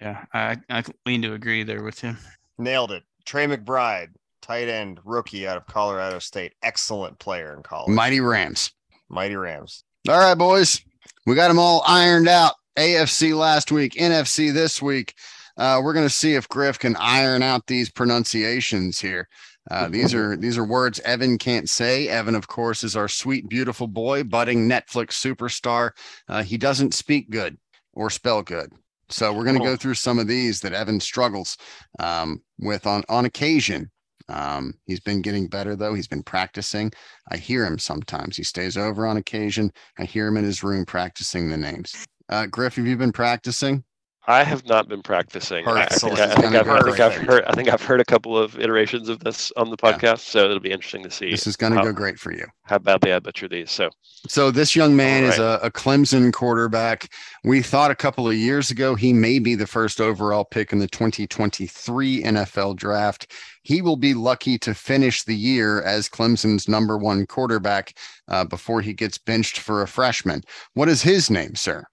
Yeah, I I lean to agree there with him. Nailed it, Trey McBride. Tight end rookie out of Colorado State. Excellent player in college. Mighty Rams. Mighty Rams. All right, boys. We got them all ironed out. AFC last week, NFC this week. Uh, we're going to see if Griff can iron out these pronunciations here. Uh, these are these are words Evan can't say. Evan, of course, is our sweet, beautiful boy, budding Netflix superstar. Uh, he doesn't speak good or spell good, so we're going to go through some of these that Evan struggles um, with on on occasion. Um, he's been getting better though. He's been practicing. I hear him sometimes. He stays over on occasion. I hear him in his room practicing the names. Uh, Griff, have you been practicing? I have not been practicing. I, I think, I, I think I've, I think I've heard. I think I've heard a couple of iterations of this on the Yeah. podcast, so it'll be interesting to see This is going to go great for you. how badly I butcher these. So So this young man is a, a Clemson quarterback. We thought a couple of years ago he may be the first overall pick in the 2023 NFL draft. He will be lucky to finish the year as Clemson's number one quarterback uh, before he gets benched for a freshman. What is his name, sir?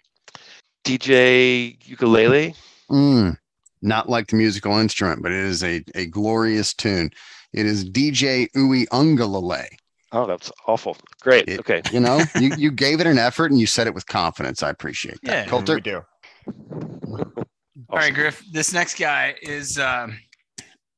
DJ ukulele. Mm, not like the musical instrument, but it is a, a glorious tune. It is DJ Uiagalelei. Oh, that's awful. Great. It- okay. You know, you, you gave it an effort and you said it with confidence. I appreciate that. Yeah. Coulter? we do. All right, Griff. This next guy is um,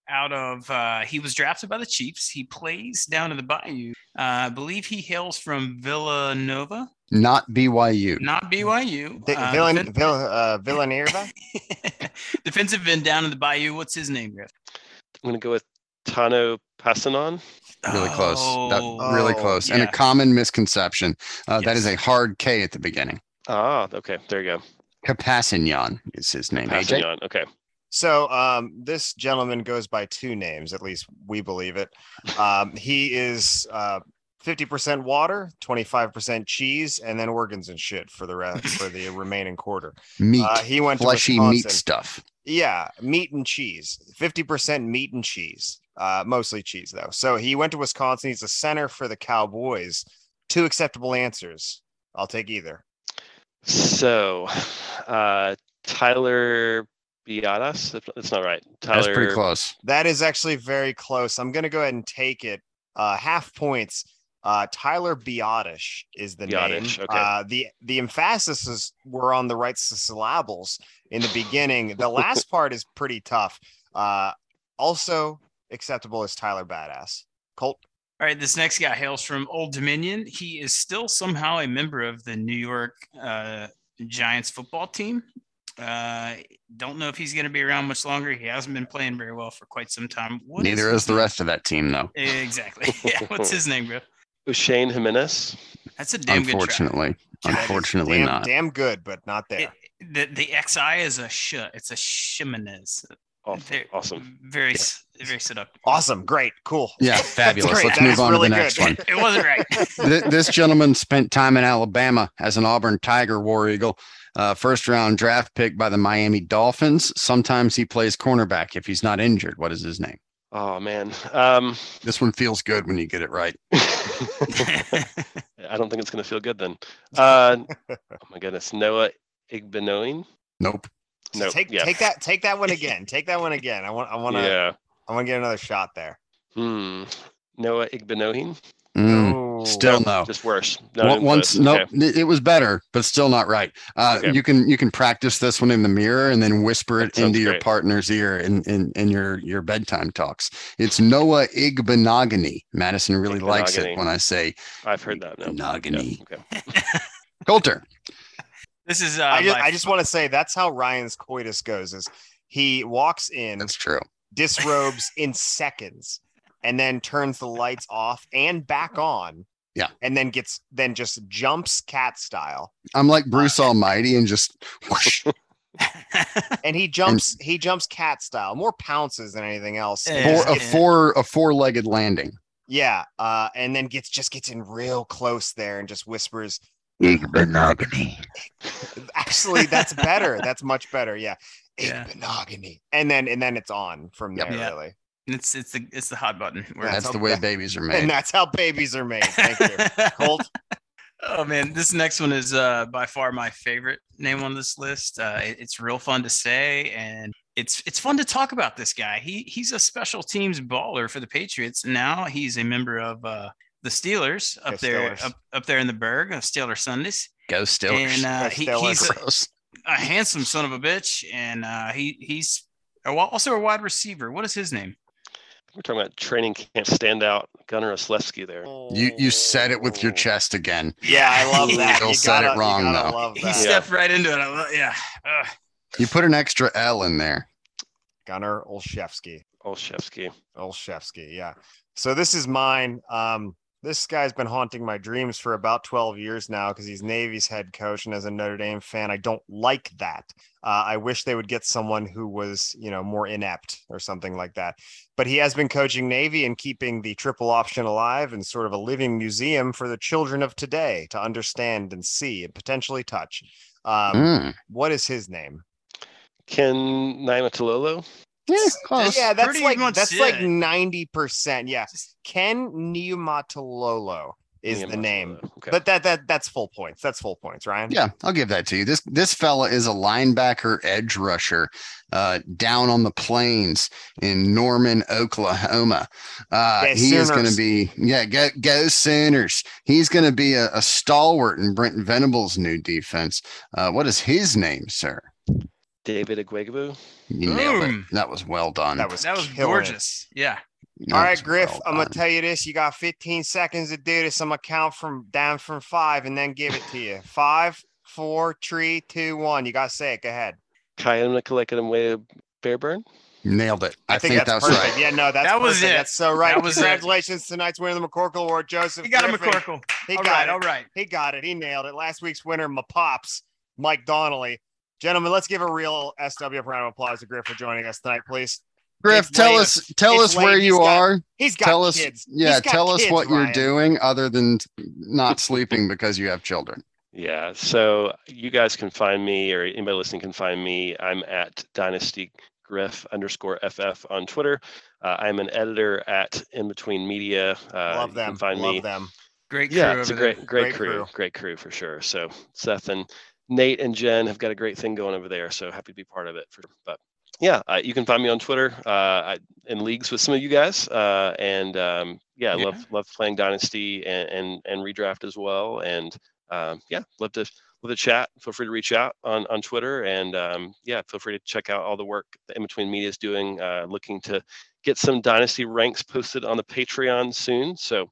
out of. Uh, he was drafted by the Chiefs. He plays down in the Bayou. Uh, I believe he hails from Villanova, Not BYU. not BYU. Vi- Uh, Villan, defen- Vill, uh, Villanova? defensive end down in the Bayou. What's his name, Griff? I'm gonna go with Tano Passanon. Really close. That, Oh, really Oh, close. And a common misconception. Uh, That is a hard K at the beginning. Ah, okay. There you go. Kpassagnon is his name. AJ. Passanon. Okay. So um, this gentleman goes by two names, at least we believe it. Um, he is uh, 50% water, 25% cheese, and then organs and shit for the rest for the remaining quarter. Meat. Uh, he went to fleshy meat stuff. Yeah, meat and cheese. 50% meat and cheese. Uh, mostly cheese though. So he went to Wisconsin. He's a center for the Cowboys. Two acceptable answers. I'll take either. So, uh, Tyler Biadas. That's- That's not right. Tyler. That's pretty close. That is actually very close. I'm gonna go ahead and take it. Uh, half points. Uh, Tyler Biadasz is the Biadasz, name. okay. Uh, the the emphasis is were on the right syllables in the beginning. The last part is pretty tough. Uh, also acceptable is Tyler Badass. Colt. All right, this next guy hails from Old Dominion. He is still somehow a member of the New York uh, Giants football team. Uh, don't know if he's going to be around much longer. He hasn't been playing very well for quite some time. What Neither his is the rest of that team, though. Exactly. Yeah. What's his name, bro? Shane Jimenez. That's a damn good try. Unfortunately. Unfortunately damn, not. Damn good, but not there. It, the the XI is a sh. It's a Ximines. Awesome. Very- awesome. Very s very seductive. awesome. Great. Cool. Yeah, fabulous. great. Let's That move on really to the good. next one. It wasn't right. Th- this gentleman spent time in Alabama as an Auburn Tiger War Eagle, uh, first round draft pick by the Miami Dolphins. Sometimes he plays cornerback if he's not injured. What is his name? Oh man. Um, This one feels good when you get it right. I don't think it's gonna feel good then. Uh, oh my goodness. Noah Igbinoin. Nope. No. take yeah. take that take that one again. Take that one again. I want I want to Yeah. I want to get another shot there. Hmm. Noah Igbinoin. Mm, Oh, still no. Just worse. No, One- even once close. no, Okay. it was better, but still not right. Uh, Okay. You can you can practice this one in the mirror and then whisper it That sounds into your great. partner's ear in, in in your your bedtime talks. It's Noah Igbinoghene. Madison really likes it when I say I've heard that. No. Igbinoghene. Yeah, okay. Coulter. This is. Uh, I just, my- I just want to say that's how Ryan's coitus goes. Is he walks in, That's true. disrobes in seconds, and then turns the lights off and back on. Yeah. and then gets then just jumps cat style, I'm like Bruce Almighty and just whoosh. and he jumps he jumps cat style, more pounces than anything else. Yeah. four, a four a four legged landing. yeah, uh, and then gets just gets in real close there and just whispers. Igbinoghene. Actually, that's better. That's much better. Yeah, Yeah. monogamy, and then and then it's on from Yep. there. Yeah. Really. it's it's the it's the hot button. Where That's the way ba- babies are And made. that's how babies are made. Thank you. Colt. Oh man, this next one is uh, by far my favorite name on this list. Uh, it- it's real fun to say, and it's it's fun to talk about this guy. He he's a special teams baller for the Patriots. Now he's a member of uh, the Steelers up Go there Steelers. up, up there in the Burgh, uh, Steeler Sundays, Go still. and uh, Go he, he's a, a handsome son of a bitch, and uh, he he's a, also a wide receiver. What is his name? We're talking about training camp standout Gunnar Oslewski there. You you said it with your Oh. chest again. Yeah, I love that. Still You said it gotta- you wrong, though. He that. stepped right into it. I love, yeah. Ugh. You put an extra L in there. Gunnar Olszewski. Olszewski. Olszewski, yeah. So this is mine. Um, This guy's been haunting my dreams for about 12 years now because he's Navy's head coach. And as a Notre Dame fan, I don't like that. Uh, I wish they would get someone who was, you know, more inept or something like that. But he has been coaching Navy and keeping the triple option alive and sort of a living museum for the children of today to understand and see and potentially touch. Um, Mm. What is his name? Ken Niumatalolo. Yeah, close. Yeah, that's Pretty like much that's like ninety percent. Yeah, Ken Niumatalolo is the name, Okay. but that that that's full points. That's full points, Ryan. Yeah, I'll give that to you. This this fella is a linebacker edge rusher uh, down on the plains in Norman, Oklahoma. Uh, Yeah, he is going to be yeah, go go Sooners. He's going to be a, a stalwart in Brent Venables' new defense. Uh, what is his name, sir? David Ugwoegbu. You nailed it. Boom. That was well done. That was That was killing it. gorgeous. Yeah. That All right, Griff. well I'm gonna tell you this. You got 15 seconds to do this. I'm gonna count from down from five and then give it to you. Five, four, three, two, one. You gotta say it. Go ahead. Kayana Kalekatamwe Bearburn. Nailed it. I, think, that's, that's perfect. right. Yeah, no, that's That was perfect. it. That's so right. That was it. Congratulations, tonight's winner of the McCorkle Award, Joseph. You got a McCorkle. He All got right. it. All right. He got it. He nailed it. Last week's winner, my pops, Mike Donnelly. Gentlemen, let's give a real SWF round of applause to Griff for joining us tonight, please. Griff, It's tell late. us tell It's us where late. you got are. He's got Tell us kids. yeah, He's tell us kids, what you're doing other than not sleeping because you have children. Yeah, so you guys can find me, or anybody listening can find me. I'm at Dynasty Griff underscore FF on Twitter. Uh, I'm an editor at In Between Media. Uh, Love you them. Can find Love me. them. Great crew Yeah, it's a great, great, Great crew, crew. great crew for sure. So Seth and Nate and Jen have got a great thing going over there. So happy to be part of it. For, but yeah, uh, you can find me on Twitter uh, I, in leagues with some of you guys, uh, and um, yeah, I Yeah. love love playing Dynasty and and, and redraft as well. And um, yeah, love to love to chat. Feel free to reach out on on Twitter, and um, yeah, feel free to check out all the work that In Between Media is doing. Uh, looking to get some Dynasty ranks posted on the Patreon soon. So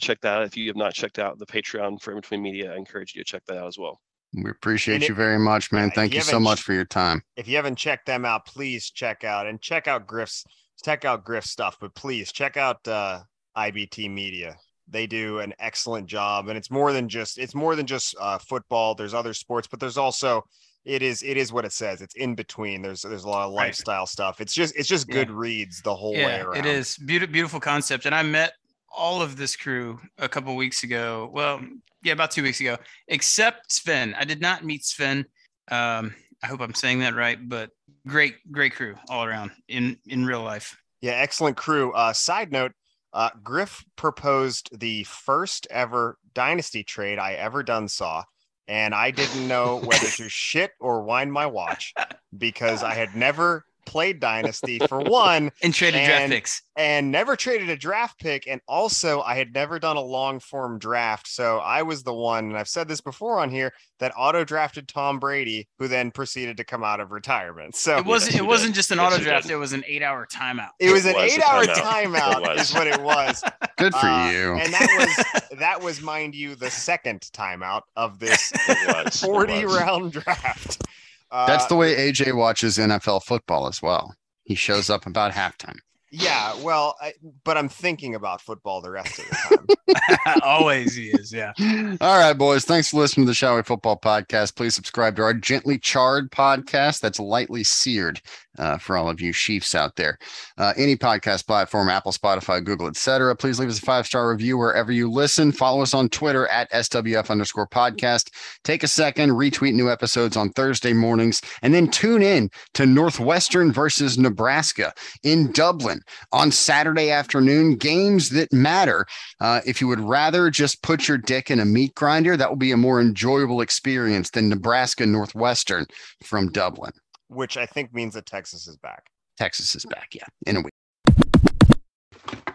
check that out. If you have not checked out the Patreon for In Between Media, I encourage you to check that out as well. We appreciate it- you very much, man. yeah, Thank you you so much for your time. If you haven't checked them out, please check out and check out Griff's check out Griff's stuff, but please check out uh IBT Media. They do an excellent job, and it's more than just it's more than just uh, football. There's other sports, but there's also it is it is what it says. It's in between. There's there's a lot of Right. lifestyle stuff. It's just it's just Yeah. good reads the whole way around. it is beautiful, beautiful concept. And I met all of this crew a couple weeks ago. Well, yeah, about two weeks ago, except Sven. I did not meet Sven. Um, I hope I'm saying that right, but great, great crew all around in in real life. Yeah, excellent crew. Uh, side note, uh, Griff proposed the first ever dynasty trade I ever done saw, and I didn't know whether to shit or wind my watch because I had never played dynasty for one And traded draft And- picks. and never traded a draft pick and also I had never done a long form draft so I was the one and I've said this before on here that auto drafted Tom Brady who then proceeded to come out of retirement so It wasn't. yes, It wasn't did. just an Yes, auto draft, did. It was an eight-hour timeout. it was It an was a eight hour timeout. timeout It is was. what it was Good for Uh, you. and that was that was mind you the second timeout of this It was. it 40 was. round draft That's uh, the way AJ watches NFL football as well. He shows up about halftime. Yeah well I, but i'm thinking about football the rest of the time Always he is. Yeah. All right, boys. Thanks for listening to the Shall We Football podcast. Please subscribe to our Gently Charred podcast. That's lightly seared uh, for all of you chiefs out there. Uh, any podcast platform, Apple, Spotify, Google, etc. Please leave us a five star review wherever you listen. Follow us on Twitter at SWF underscore podcast. Take a second, retweet new episodes on Thursday mornings, and then tune in to Northwestern versus Nebraska in Dublin on Saturday afternoon. Games that matter. Uh, if you would rather just put your dick in a meat grinder, that will be a more enjoyable experience than Nebraska Northwestern from Dublin. which i think means that texas is back Texas is back, yeah, in a week.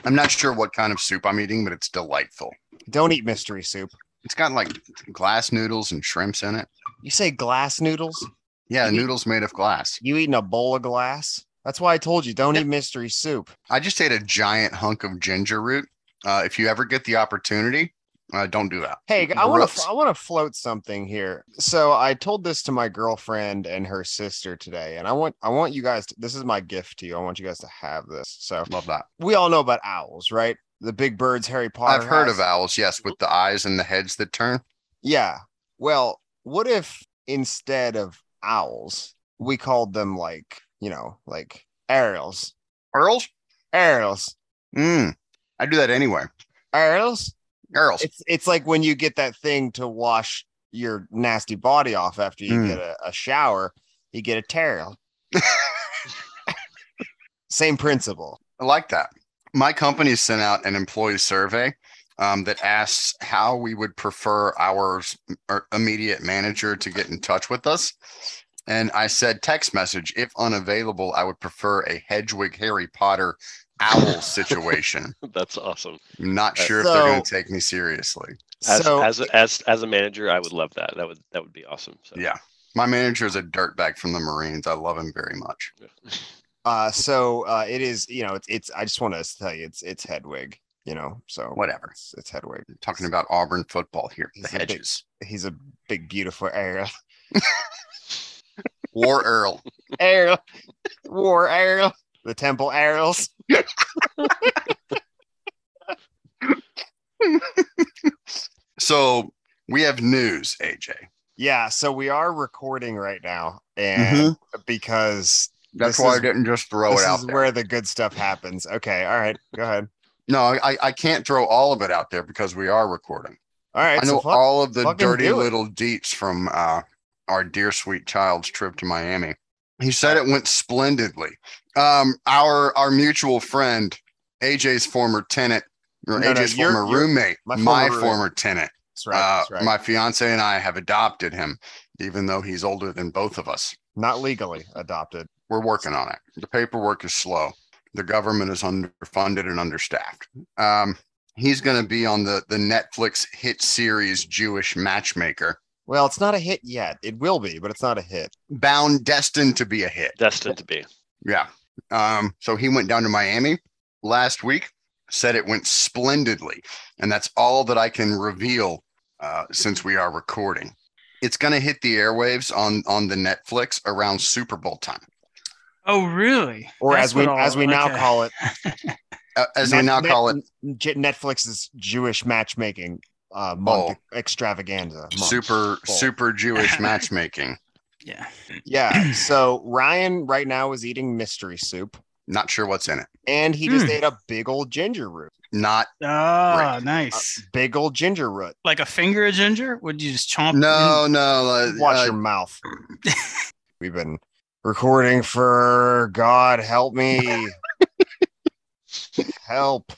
I'm not sure what kind of soup I'm eating, but it's delightful. don't eat mystery soup It's got like glass noodles and shrimps in it. you say glass noodles Yeah, You eat- noodles made of glass. you eating a bowl of glass that's why i told you don't eat mystery soup I just ate a giant hunk of ginger root. Uh, if you ever get the opportunity, uh, don't do that. Hey, I want to I want to float something here. So I told this to my girlfriend and her sister today, and I want I want you guys. To, this is my gift to you. I want you guys to have this. So Love that. we all know about owls, right? the big birds Harry Potter. I've heard has. of owls, yes, with the eyes and the heads that turn. Yeah. Well, what if instead of owls, we called them like, you know, like Ariels? Earls? Ariels. Mm. I do that anyway. Ariels? Earls. It's it's like when you get that thing to wash your nasty body off after you Mm. get a, a shower, you get a towel. Same principle. I like that. My company sent out an employee survey um, that asks how we would prefer our our immediate manager to get in touch with us. And I said text message. If unavailable, I would prefer a Hedwig Harry Potter owl situation. That's awesome. I'm not sure if they're going to take me seriously. As so as a- as as a manager, I would love that. That would that would be awesome. So, Yeah. My manager is a dirtbag from the Marines. I love him very much. uh so uh it is, you know, it's it's I just want to tell you it's it's Hedwig, you know. So Whatever. it's, it's Hedwig. Talking about Auburn football here. The He's a big- hedges. He's a big beautiful Ariel. War Earl. Ariel. War Earl. The temple Earls. So we have news, AJ. Yeah, so we are recording right now, and because That's why is- I didn't just throw it out is there. where the good stuff happens. Okay, all right, go ahead. No, I, I can't throw all of it out there because we are recording. All right, I so know fuck- all of the dirty little deets from uh, our dear sweet child's trip to Miami. He said it went splendidly. Um, our our mutual friend, AJ's former tenant, or No, no, AJ's you're- former roommate, my my, former roommate. former tenant. that's right, uh, that's right. My fiance and I have adopted him, even though he's older than both of us. Not legally adopted. We're working on it. The paperwork is slow. The government is underfunded and understaffed. Um, he's going to be on the the Netflix hit series Jewish Matchmaker, Well, it's not a hit yet. It will be, but it's not a hit. bound destined to be a hit. destined to be. Yeah. Um, so he went down to Miami last week, said it went splendidly, and that's all that I can reveal uh, since we are recording. It's going to hit the airwaves on on the Netflix around Super Bowl time, Oh, really? Or That's as we what as all- we now call it, uh, as we Net- now call it. J- Netflix's Jewish matchmaking uh, month extravaganza. month. super full. super Jewish matchmaking. Yeah. Yeah. So Ryan right now is eating mystery soup, Not sure what's in it. and he just Hmm. ate a big old ginger root. Not Oh, Right. nice. Big old ginger root. like a finger of ginger? Would you just chomp? no no. Uh, Watch uh, your mouth. We've been recording for God help me. help.